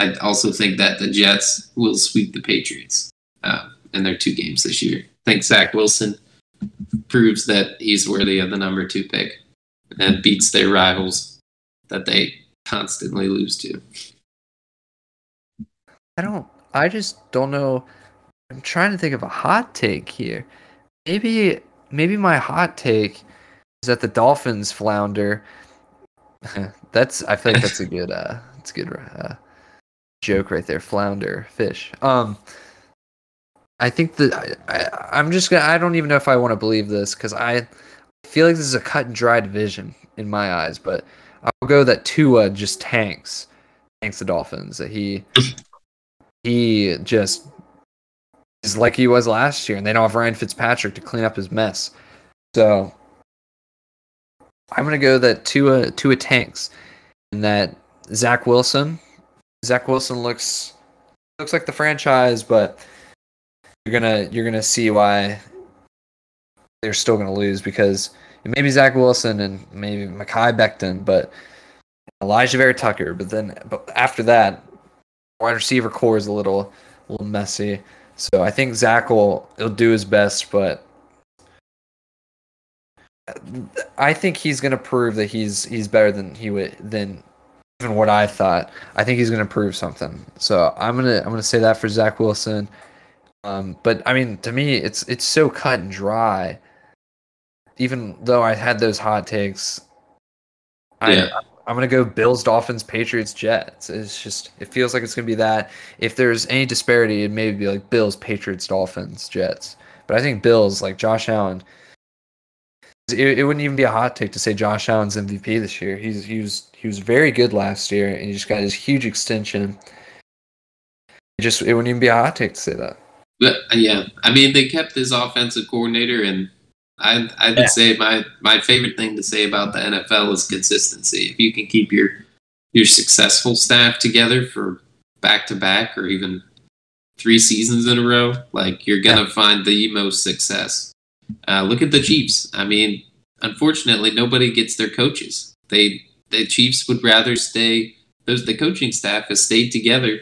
I also think that the Jets will sweep the Patriots uh, in their two games this year. I think Zach Wilson proves that he's worthy of the number two pick and beats their rivals that they constantly lose to. I don't. I just don't know. I'm trying to think of a hot take here. Maybe maybe my hot take is that the Dolphins flounder. that's I feel like that's a good uh a good uh, joke right there. Flounder fish. Um, I think that I, I'm just gonna. I don't even know if I want to believe this because I feel like this is a cut and dry division in my eyes. But I'll go that Tua just tanks tanks the Dolphins. That he he just is like he was last year, and they don't have Ryan Fitzpatrick to clean up his mess. So I'm gonna go that Tua Tua tanks, and that Zach Wilson. Zach Wilson looks looks like the franchise, but you're gonna you're gonna see why they're still gonna lose because maybe Zach Wilson and maybe Mekhi Becton, but Alijah Vera-Tucker. But then, but after that, wide receiver corps is a little a little messy. So I think Zach will he'll do his best, but I think he's gonna prove that he's he's better than he would than even what I thought. I think he's gonna prove something. So I'm gonna I'm gonna say that for Zach Wilson. Um, but I mean, to me, it's it's so cut and dry. Even though I had those hot takes, Yeah. I I'm gonna go Bills, Dolphins, Patriots, Jets. It's just it feels like it's gonna be that. If there's any disparity, it may be like Bills, Patriots, Dolphins, Jets. But I think Bills, like Josh Allen, it, it wouldn't even be a hot take to say Josh Allen's MVP this year. He's he was he was very good last year, and he just got his huge extension. It just it wouldn't even be a hot take to say that. But uh, yeah, I mean they kept his offensive coordinator, and I I would Yeah. say my my favorite thing to say about the NFL is consistency. If you can keep your your successful staff together for back to back or even three seasons in a row, like you're gonna find the most success. Uh, look at the Chiefs. I mean, unfortunately, nobody gets their coaches. They the Chiefs would rather stay. Those the coaching staff has stayed together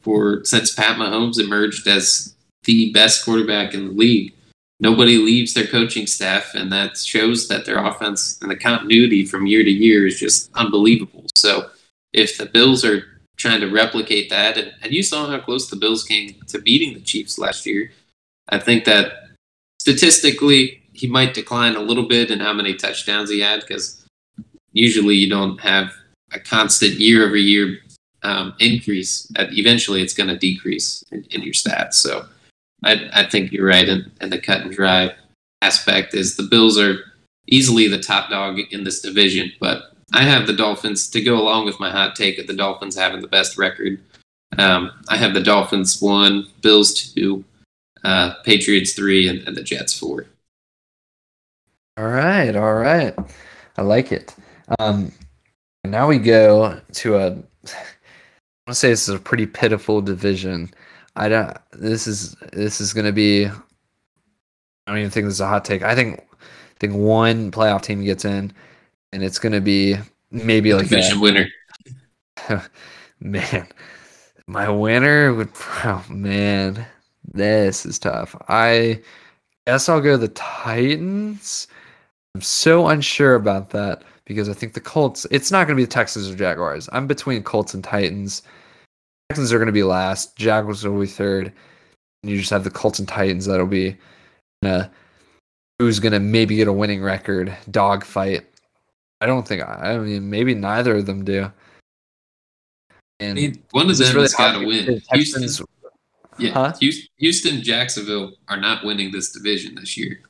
for since Pat Mahomes emerged as the best quarterback in the league. Nobody leaves their coaching staff, and that shows that their offense and the continuity from year to year is just unbelievable. So, if the Bills are trying to replicate that, and, and you saw how close the Bills came to beating the Chiefs last year, I think that statistically, he might decline a little bit in how many touchdowns he had because usually you don't have a constant year over year um, increase. Eventually, it's going to decrease in, in, your stats. So I, I think you're right in, the cut and dry aspect. Is the Bills are easily the top dog in this division, but I have the Dolphins to go along with my hot take of the Dolphins having the best record. Um, I have the Dolphins one, Bills two, uh, Patriots three, and, and, the Jets four. All right, all right, I like it. Um, now we go to a. I want to say this is a pretty pitiful division. I don't. This is this is going to be. I don't even think this is a hot take. I think I think one playoff team gets in, and it's going to be maybe like division winner. man, my winner would. Oh man, this is tough. I guess I'll go the Titans. I'm so unsure about that because I think the Colts. It's not going to be the Texans or Jaguars. I'm between Colts and Titans. Texans are going to be last. Jaguars will be third. And you just have the Colts and Titans that'll be uh, who's going to maybe get a winning record dogfight. I don't think. I mean, maybe neither of them do. And I mean, one of them really has got to win. Houston, yeah, huh? Houston, Jacksonville are not winning this division this year.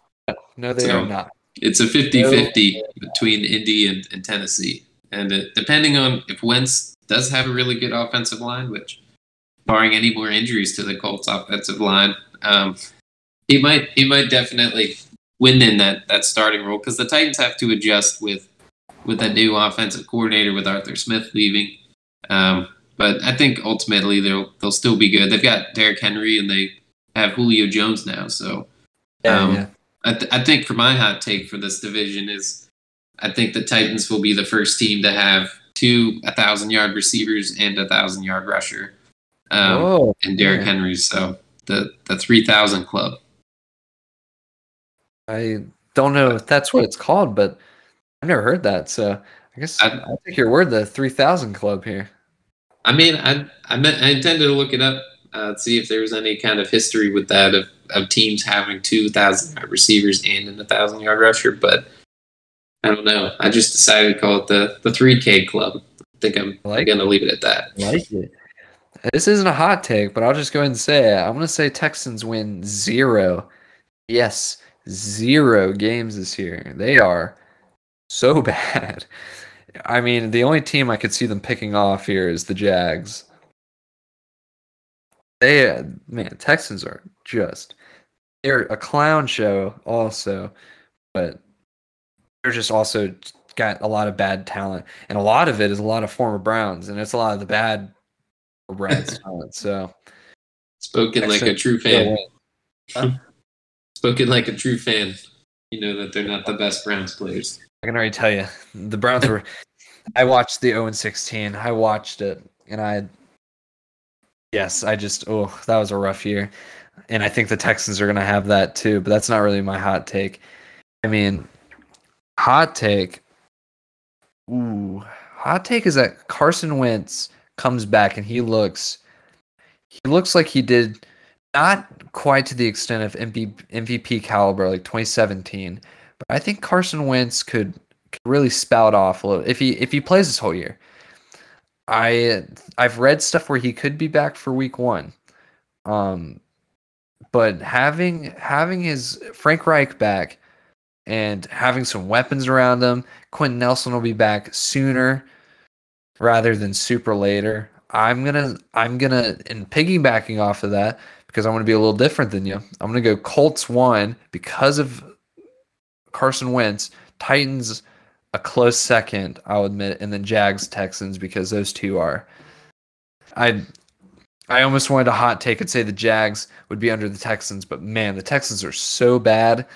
No, they so, are not. It's a 50-50 between Indy and, and Tennessee. And it, depending on if Wentz does have a really good offensive line, which barring any more injuries to the Colts offensive line, um, he might he might definitely win in that that starting role because the Titans have to adjust with with a new offensive coordinator with Arthur Smith leaving. Um, but I think ultimately they'll they'll still be good. They've got Derrick Henry and they have Julio Jones now, so um, yeah. I, th- I think for my hot take for this division is I think the Titans will be the first team to have two a thousand yard receivers and a thousand yard rusher, um, and Derrick yeah. Henry. So the the three thousand club. I don't know if that's what it's called, but I've never heard that. So I guess I, will take your word. The three thousand club here. I mean, I I, meant, I intended to look it up uh, see if there was any kind of history with that of, of teams having two thousand yard receivers and a thousand yard rusher, but I don't know. I just decided to call it the the three K club. I think I'm like gonna leave it at that. Like it. This isn't a hot take, but I'll just go ahead and say it. I'm gonna say Texans win zero. Yes, zero games this year. They are so bad. I mean, the only team I could see them picking off here is the Jags they man Texans are just they're a clown show also, but they're just also got a lot of bad talent, and a lot of it is a lot of former Browns, and it's a lot of the bad Browns talent. So spoken like a true fan. Huh? spoken like a true fan. You know that they're not the best Browns players. I can already tell you, the Browns were. I watched the 0 and 16. I watched it, and I Yes, I just oh that was a rough year, and I think the Texans are gonna have that too. But that's not really my hot take. I mean, hot take. Ooh, hot take is that Carson Wentz comes back and he looks, he looks like he did, not quite to the extent of MVP, MVP caliber like 2017, but I think Carson Wentz could, could really spout off a little if he if he plays this whole year. I I've read stuff where he could be back for week one. Um but having having his Frank Reich back and having some weapons around him, Quenton Nelson will be back sooner rather than super later. I'm gonna I'm gonna and piggybacking off of that because I want to be a little different than you. I'm gonna go Colts one because of Carson Wentz. Titans a close second, I'll admit, and then Jags Texans because those two are. I I almost wanted a hot take and say the Jags would be under the Texans, but man, the Texans are so bad.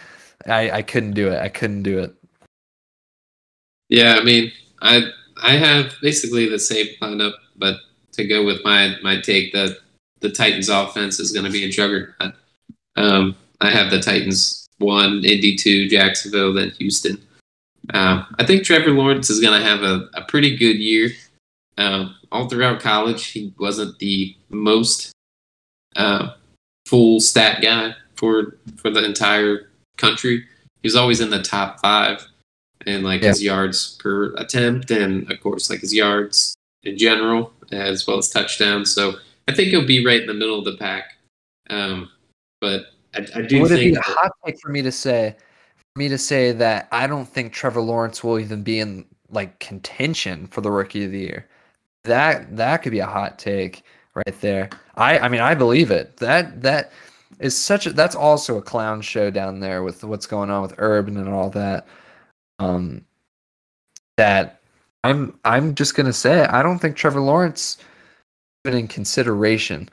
I, I couldn't do it. I couldn't do it. Yeah, I mean, I I have basically the same lineup, but to go with my my take that the Titans offense is going to be a juggernaut. Um, I have the Titans one, Indy two, Jacksonville, then Houston. Um, I think Trevor Lawrence is going to have a, a pretty good year. Um, all throughout college, he wasn't the most uh, full stat guy for for the entire country. he was always in the top five, and like Yeah. his yards per attempt, and of course like his yards in general, as well as touchdowns. So I think he'll be right in the middle of the pack. Um, but I, I do Would it be a hot take for me to say, for me to say that I don't think Trevor Lawrence will even be in like contention for the Rookie of the Year? That that could be a hot take right there. I I mean I believe it. That that is such a that's also a clown show down there with what's going on with Urban and all that. Um, that I'm I'm just gonna say I don't think Trevor Lawrence even in consideration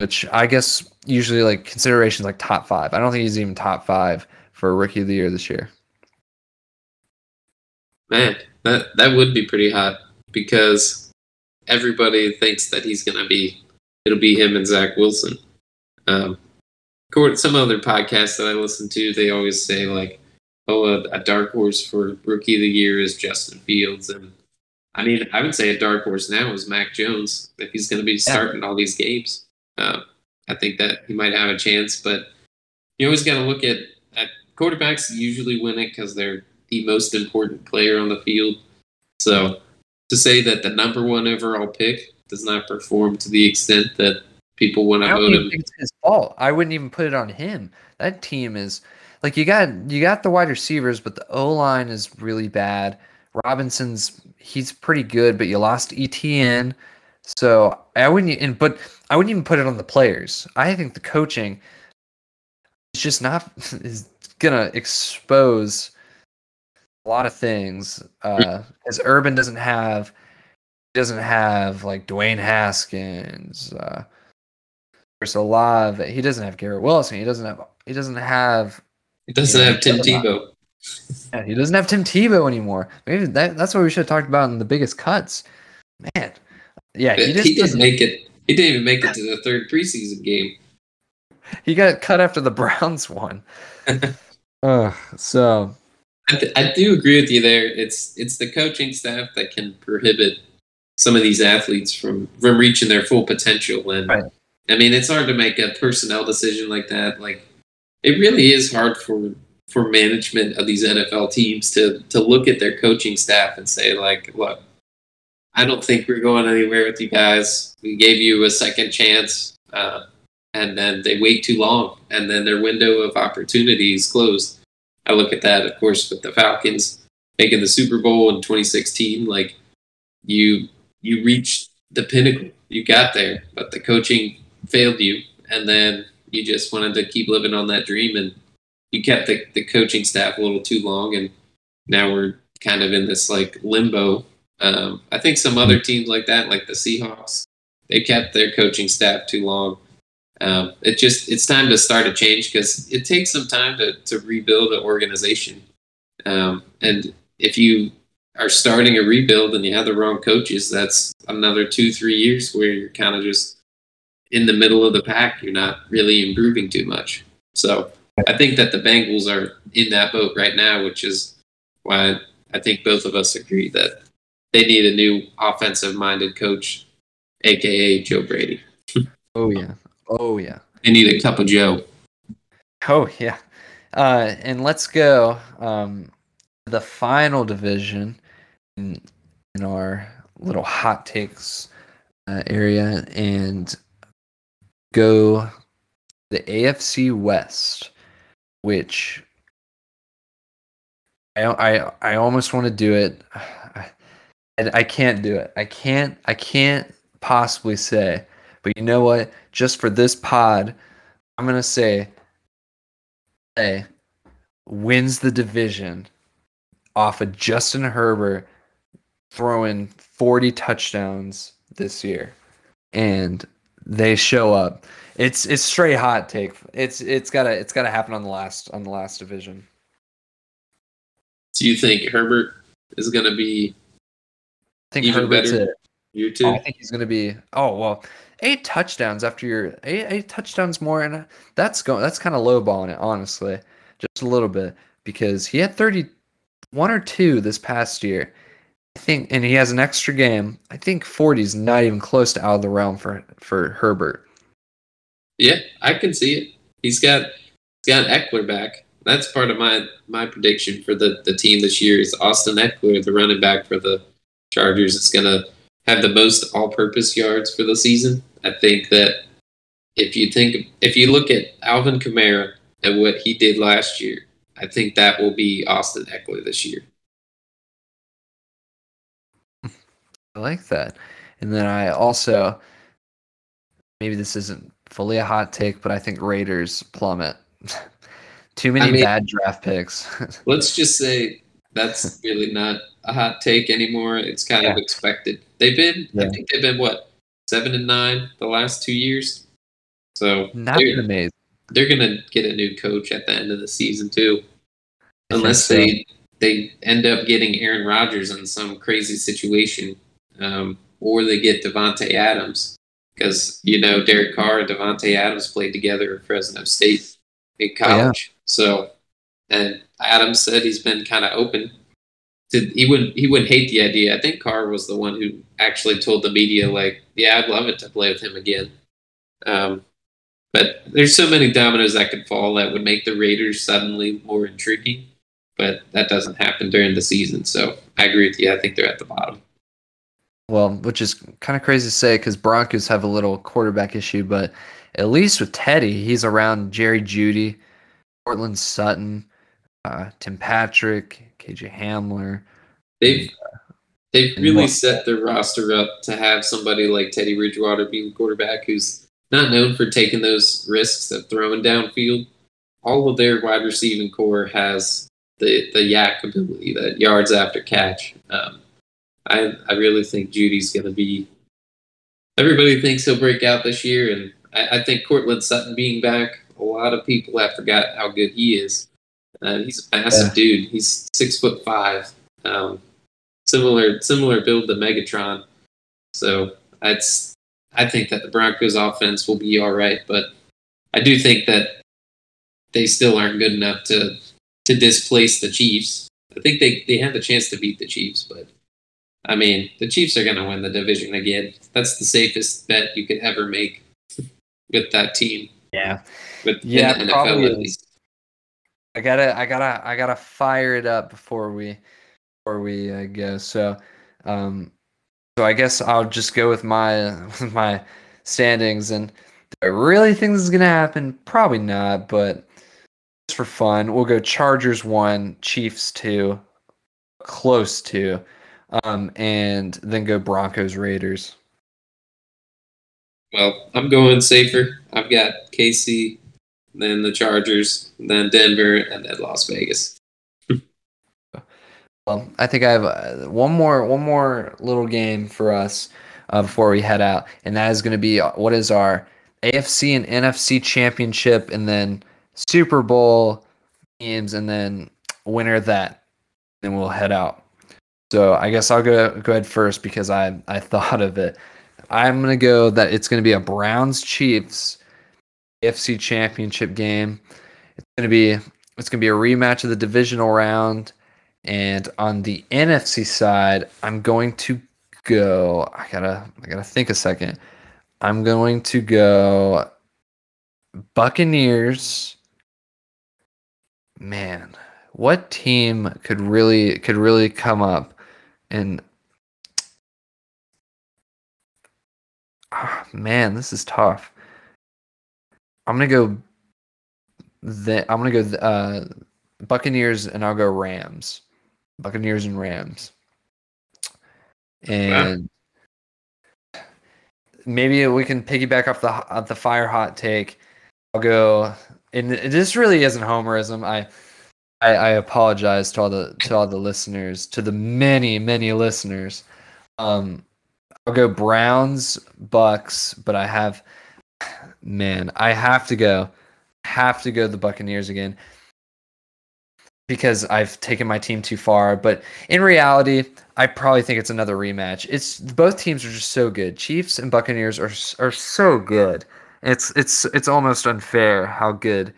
which I guess usually like considerations like top five. I don't think he's even top five for rookie of the year this year. Man, that that would be pretty hot because everybody thinks that he's gonna be. It'll be him and Zach Wilson. Um, some other podcasts that I listen to, they always say like, "Oh, a, a dark horse for rookie of the year is Justin Fields," and I mean, I would say a dark horse now is Mac Jones if he's going to be starting all these games. Uh, I think that he might have a chance, but you always got to look at, at quarterbacks. Usually win it because they're the most important player on the field. So to say that the number one overall pick does not perform to the extent that people want to vote him, think it's his fault. I wouldn't even put it on him. That team is like you got you got the wide receivers, but the O line is really bad. Robinson's he's pretty good, but you lost ETN. So I wouldn't and but I wouldn't even put it on the players. I think the coaching is just not is gonna expose a lot of things. Uh as Urban doesn't have doesn't have like Dwayne Haskins, uh there's a lot of he doesn't have Garrett Wilson. He doesn't have he doesn't have it doesn't Yeah, have Tim Tebow. yeah, he doesn't have Tim Tebow anymore. Maybe that, that's what we should have talked about in the biggest cuts. Man. Yeah, he He, didn't doesn't make it. He didn't even make it to the third preseason game. he got cut after the Browns won. uh, so I, th- I do agree with you there. It's it's the coaching staff that can prohibit some of these athletes from from reaching their full potential. And Right. I mean, it's hard to make a personnel decision like that. Like, it really is hard for for management of these NFL teams to to look at their coaching staff and say, like, look, I don't think we're going anywhere with you guys. We gave you a second chance, uh, and then they wait too long, and then their window of opportunity is closed. I look at that, of course, with the Falcons making the Super Bowl in 2016. Like you, you reached the pinnacle, you got there, but the coaching failed you, and then you just wanted to keep living on that dream, and you kept the, the coaching staff a little too long, and now we're kind of in this like limbo. Um, I think some other teams like that, like the Seahawks, they kept their coaching staff too long. Um, it just it's time to start a change because it takes some time to, to rebuild an organization. Um, and if you are starting a rebuild and you have the wrong coaches, that's another two three years where you're kind of just in the middle of the pack. You're not really improving too much. So I think that the Bengals are in that boat right now, which is why I think both of us agree that they need a new offensive minded coach, aka Joe Brady. oh yeah. Oh yeah. They need a cup of Joe. Oh yeah. Uh, and let's go um, the final division in, in our little hot takes uh, area and go the AFC West, which I I, I almost want to do it. I, I can't do it. I can't. I can't possibly say. But you know what? Just for this pod, I'm gonna say LA wins the division off of Justin Herbert throwing 40 touchdowns this year. And they show up. It's it's straight hot take. It's it's gotta it's gotta happen on the last on the last division. Do you think Herbert is to be I think Even Herbert's better? two? Oh, I think he's gonna be. Oh well, eight touchdowns after your eight, eight touchdowns more, and that's going. That's kind of lowballing it, honestly, just a little bit because he had thirty one or two this past year. I think, and he has an extra game. I think forty is not even close to out of the realm for for Herbert. Yeah, I can see it. He's got he's got Ekeler back, that's part of my my prediction for the the team this year is Austin Ekeler, the running back for the Chargers, is going to have the most all-purpose yards for the season. I think that if you think if you look at Alvin Kamara and what he did last year, I think that will be Austin Ekeler this year. I like that. And then I also maybe this isn't fully a hot take, but I think Raiders plummet. Too many I mean, bad draft picks. let's just say that's really not a hot take anymore. It's kind yeah. of expected. They've been, yeah. I think they've been what seven and nine the last two years. So not they're, amazing. They're gonna get a new coach at the end of the season too, unless so. they they end up getting Aaron Rodgers in some crazy situation, um, or they get Davante Adams because you know Derek Carr and Davante Adams played together at Fresno State in college. Oh, yeah. So, and Adams said he's been kind of open to he wouldn't he wouldn't hate the idea. I think Carr was the one who actually told the media like, "Yeah, I'd love it to play with him again." Um, but there's so many dominoes that could fall that would make the Raiders suddenly more intriguing. But that doesn't happen during the season, so I agree with you. I think they're at the bottom. Well, which is kind of crazy to say because Broncos have a little quarterback issue, but at least with Teddy, he's around Jerry Jeudy, Courtland Sutton, uh, Tim Patrick, KJ Hamler. They've they've really set their roster up to have somebody like Teddy Bridgewater being quarterback who's not known for taking those risks of throwing downfield. All of their wide receiving corps has the the YAC ability, that yards after catch. Um, I I really think Jeudy's going to be. Everybody thinks he'll break out this year, and I, I, think Courtland Sutton being back, a lot of people have forgot how good he is. Uh, he's a massive yeah. dude. He's six foot five. Um, similar similar build to Megatron. So that's I think that the Broncos offense will be all right, but I do think that they still aren't good enough to to displace the Chiefs. I think they, they have the chance to beat the Chiefs, but I mean the Chiefs are gonna win the division again. That's the safest bet you could ever make with that team. Yeah. With yeah, probably is. I gotta, I gotta, I gotta fire it up before we, before we uh, go. So, um, so I guess I'll just go with my, with my standings. And do I really think this is gonna happen? Probably not. But just for fun, we'll go Chargers one, Chiefs two, close to, um, and then go Broncos Raiders. Well, I'm going safer. I've got KC then the Chargers, then Denver, and then Las Vegas. well, I think I have uh, one more one more little game for us uh, before we head out, and that is going to be uh, what is our AFC and NFC championship, and then Super Bowl games, and then winner that, then we'll head out. So I guess I'll go go ahead first because I I thought of it. I'm gonna go that it's gonna be a Browns Chiefs AFC Championship game. It's gonna be it's gonna be a rematch of the divisional round. And on the NFC side, I'm going to go. I gotta I gotta think a second. I'm going to go Buccaneers. Man, what team could really could really come up and oh, man, this is tough. I'm gonna go. The, I'm gonna go uh, Buccaneers, and I'll go Rams. Buccaneers and Rams. And wow. maybe we can piggyback off the off the fire hot take. I'll go. And this really isn't homerism. I, I, I apologize to all the to all the listeners, to the many many listeners. Um, I'll go Browns, Bucs, but I have man, I have to go, have to go the Buccaneers again because I've taken my team too far. But in reality, I probably think it's another rematch. It's both teams are just so good. Chiefs and Buccaneers are are so good. It's it's it's almost unfair how good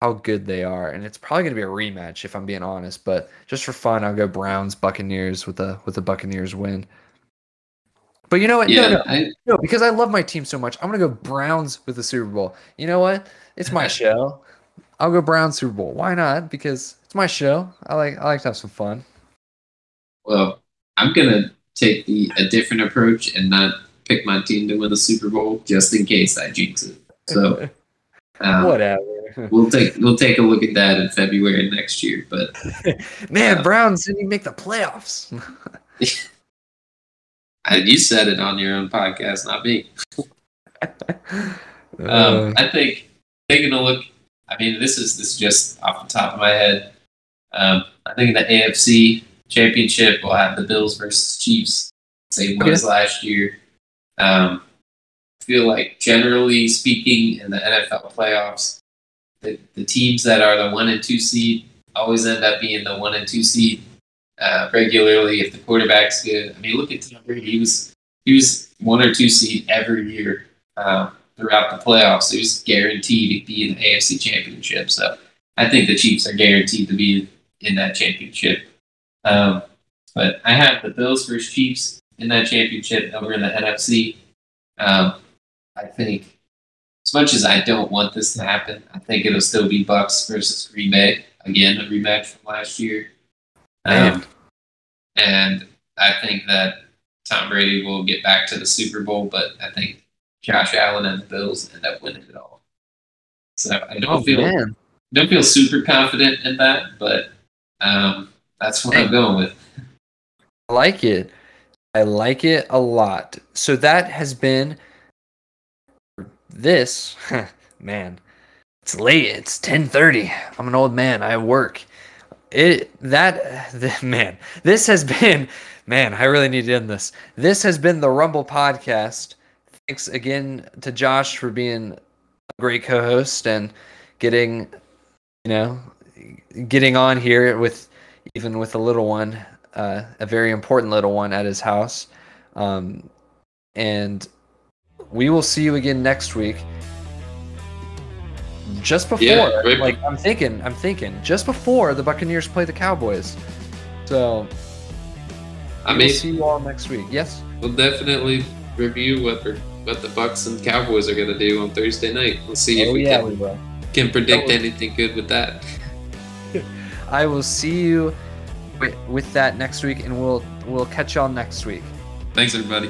how good they are, and it's probably going to be a rematch if I'm being honest. But just for fun, I'll go Browns Buccaneers with a with a Buccaneers win. But you know what? Yeah, no, no, I, no, because I love my team so much. I'm gonna go Browns with the Super Bowl. You know what? It's my show. I'll go Browns Super Bowl. Why not? Because it's my show. I like I like to have some fun. Well, I'm gonna take the a different approach and not pick my team to win the Super Bowl just in case I jinx it. So um, Whatever. we'll take we'll take a look at that in February next year. But Man, Uh, Browns didn't even make the playoffs. You said it on your own podcast, not me. Uh, Um, I think taking a look. I mean, this is this is just off the top of my head. Um, I think the AFC Championship will have the Bills versus Chiefs, same one as last year. Um, I feel like generally speaking, in the NFL playoffs, the, the teams that are the one and two seed always end up being the one and two seed uh, regularly if the quarterback's good. I mean, look at Tom Brady; he was he was one or two seed every year. Um, throughout the playoffs. He was guaranteed to be in the AFC Championship. So I think the Chiefs are guaranteed to be in that championship. Um, but I have the Bills versus Chiefs in that championship over in the NFC. Um, I think, as much as I don't want this to happen, I think it'll still be Bucs versus Green Bay again, a rematch from last year. Um, and I think that Tom Brady will get back to the Super Bowl, but I think Josh Allen and the Bills end up winning it all. So I don't oh feel man, don't feel super confident in that, but um, that's what I'm going with. I like it. I like it a lot. So that has been this. man, it's late. It's ten thirty. I'm an old man. I work. It that the, man. This has been man. I really need to end this. This has been the Rumble podcast. Thanks again to Josh for being a great co-host and getting, you know, getting on here with even with a little one, uh, a very important little one at his house. Um, and we will see you again next week. Just before, Yeah, right. like I'm thinking, I'm thinking, just before the Buccaneers play the Cowboys. So I we'll see you all next week. Yes. we'll definitely review what the what the Bucs and Cowboys are going to do on Thursday night. We'll see if Oh we yeah, can, we can predict will- anything good with that. I will see you with, with that next week, and we'll we'll catch y'all next week. Thanks, everybody.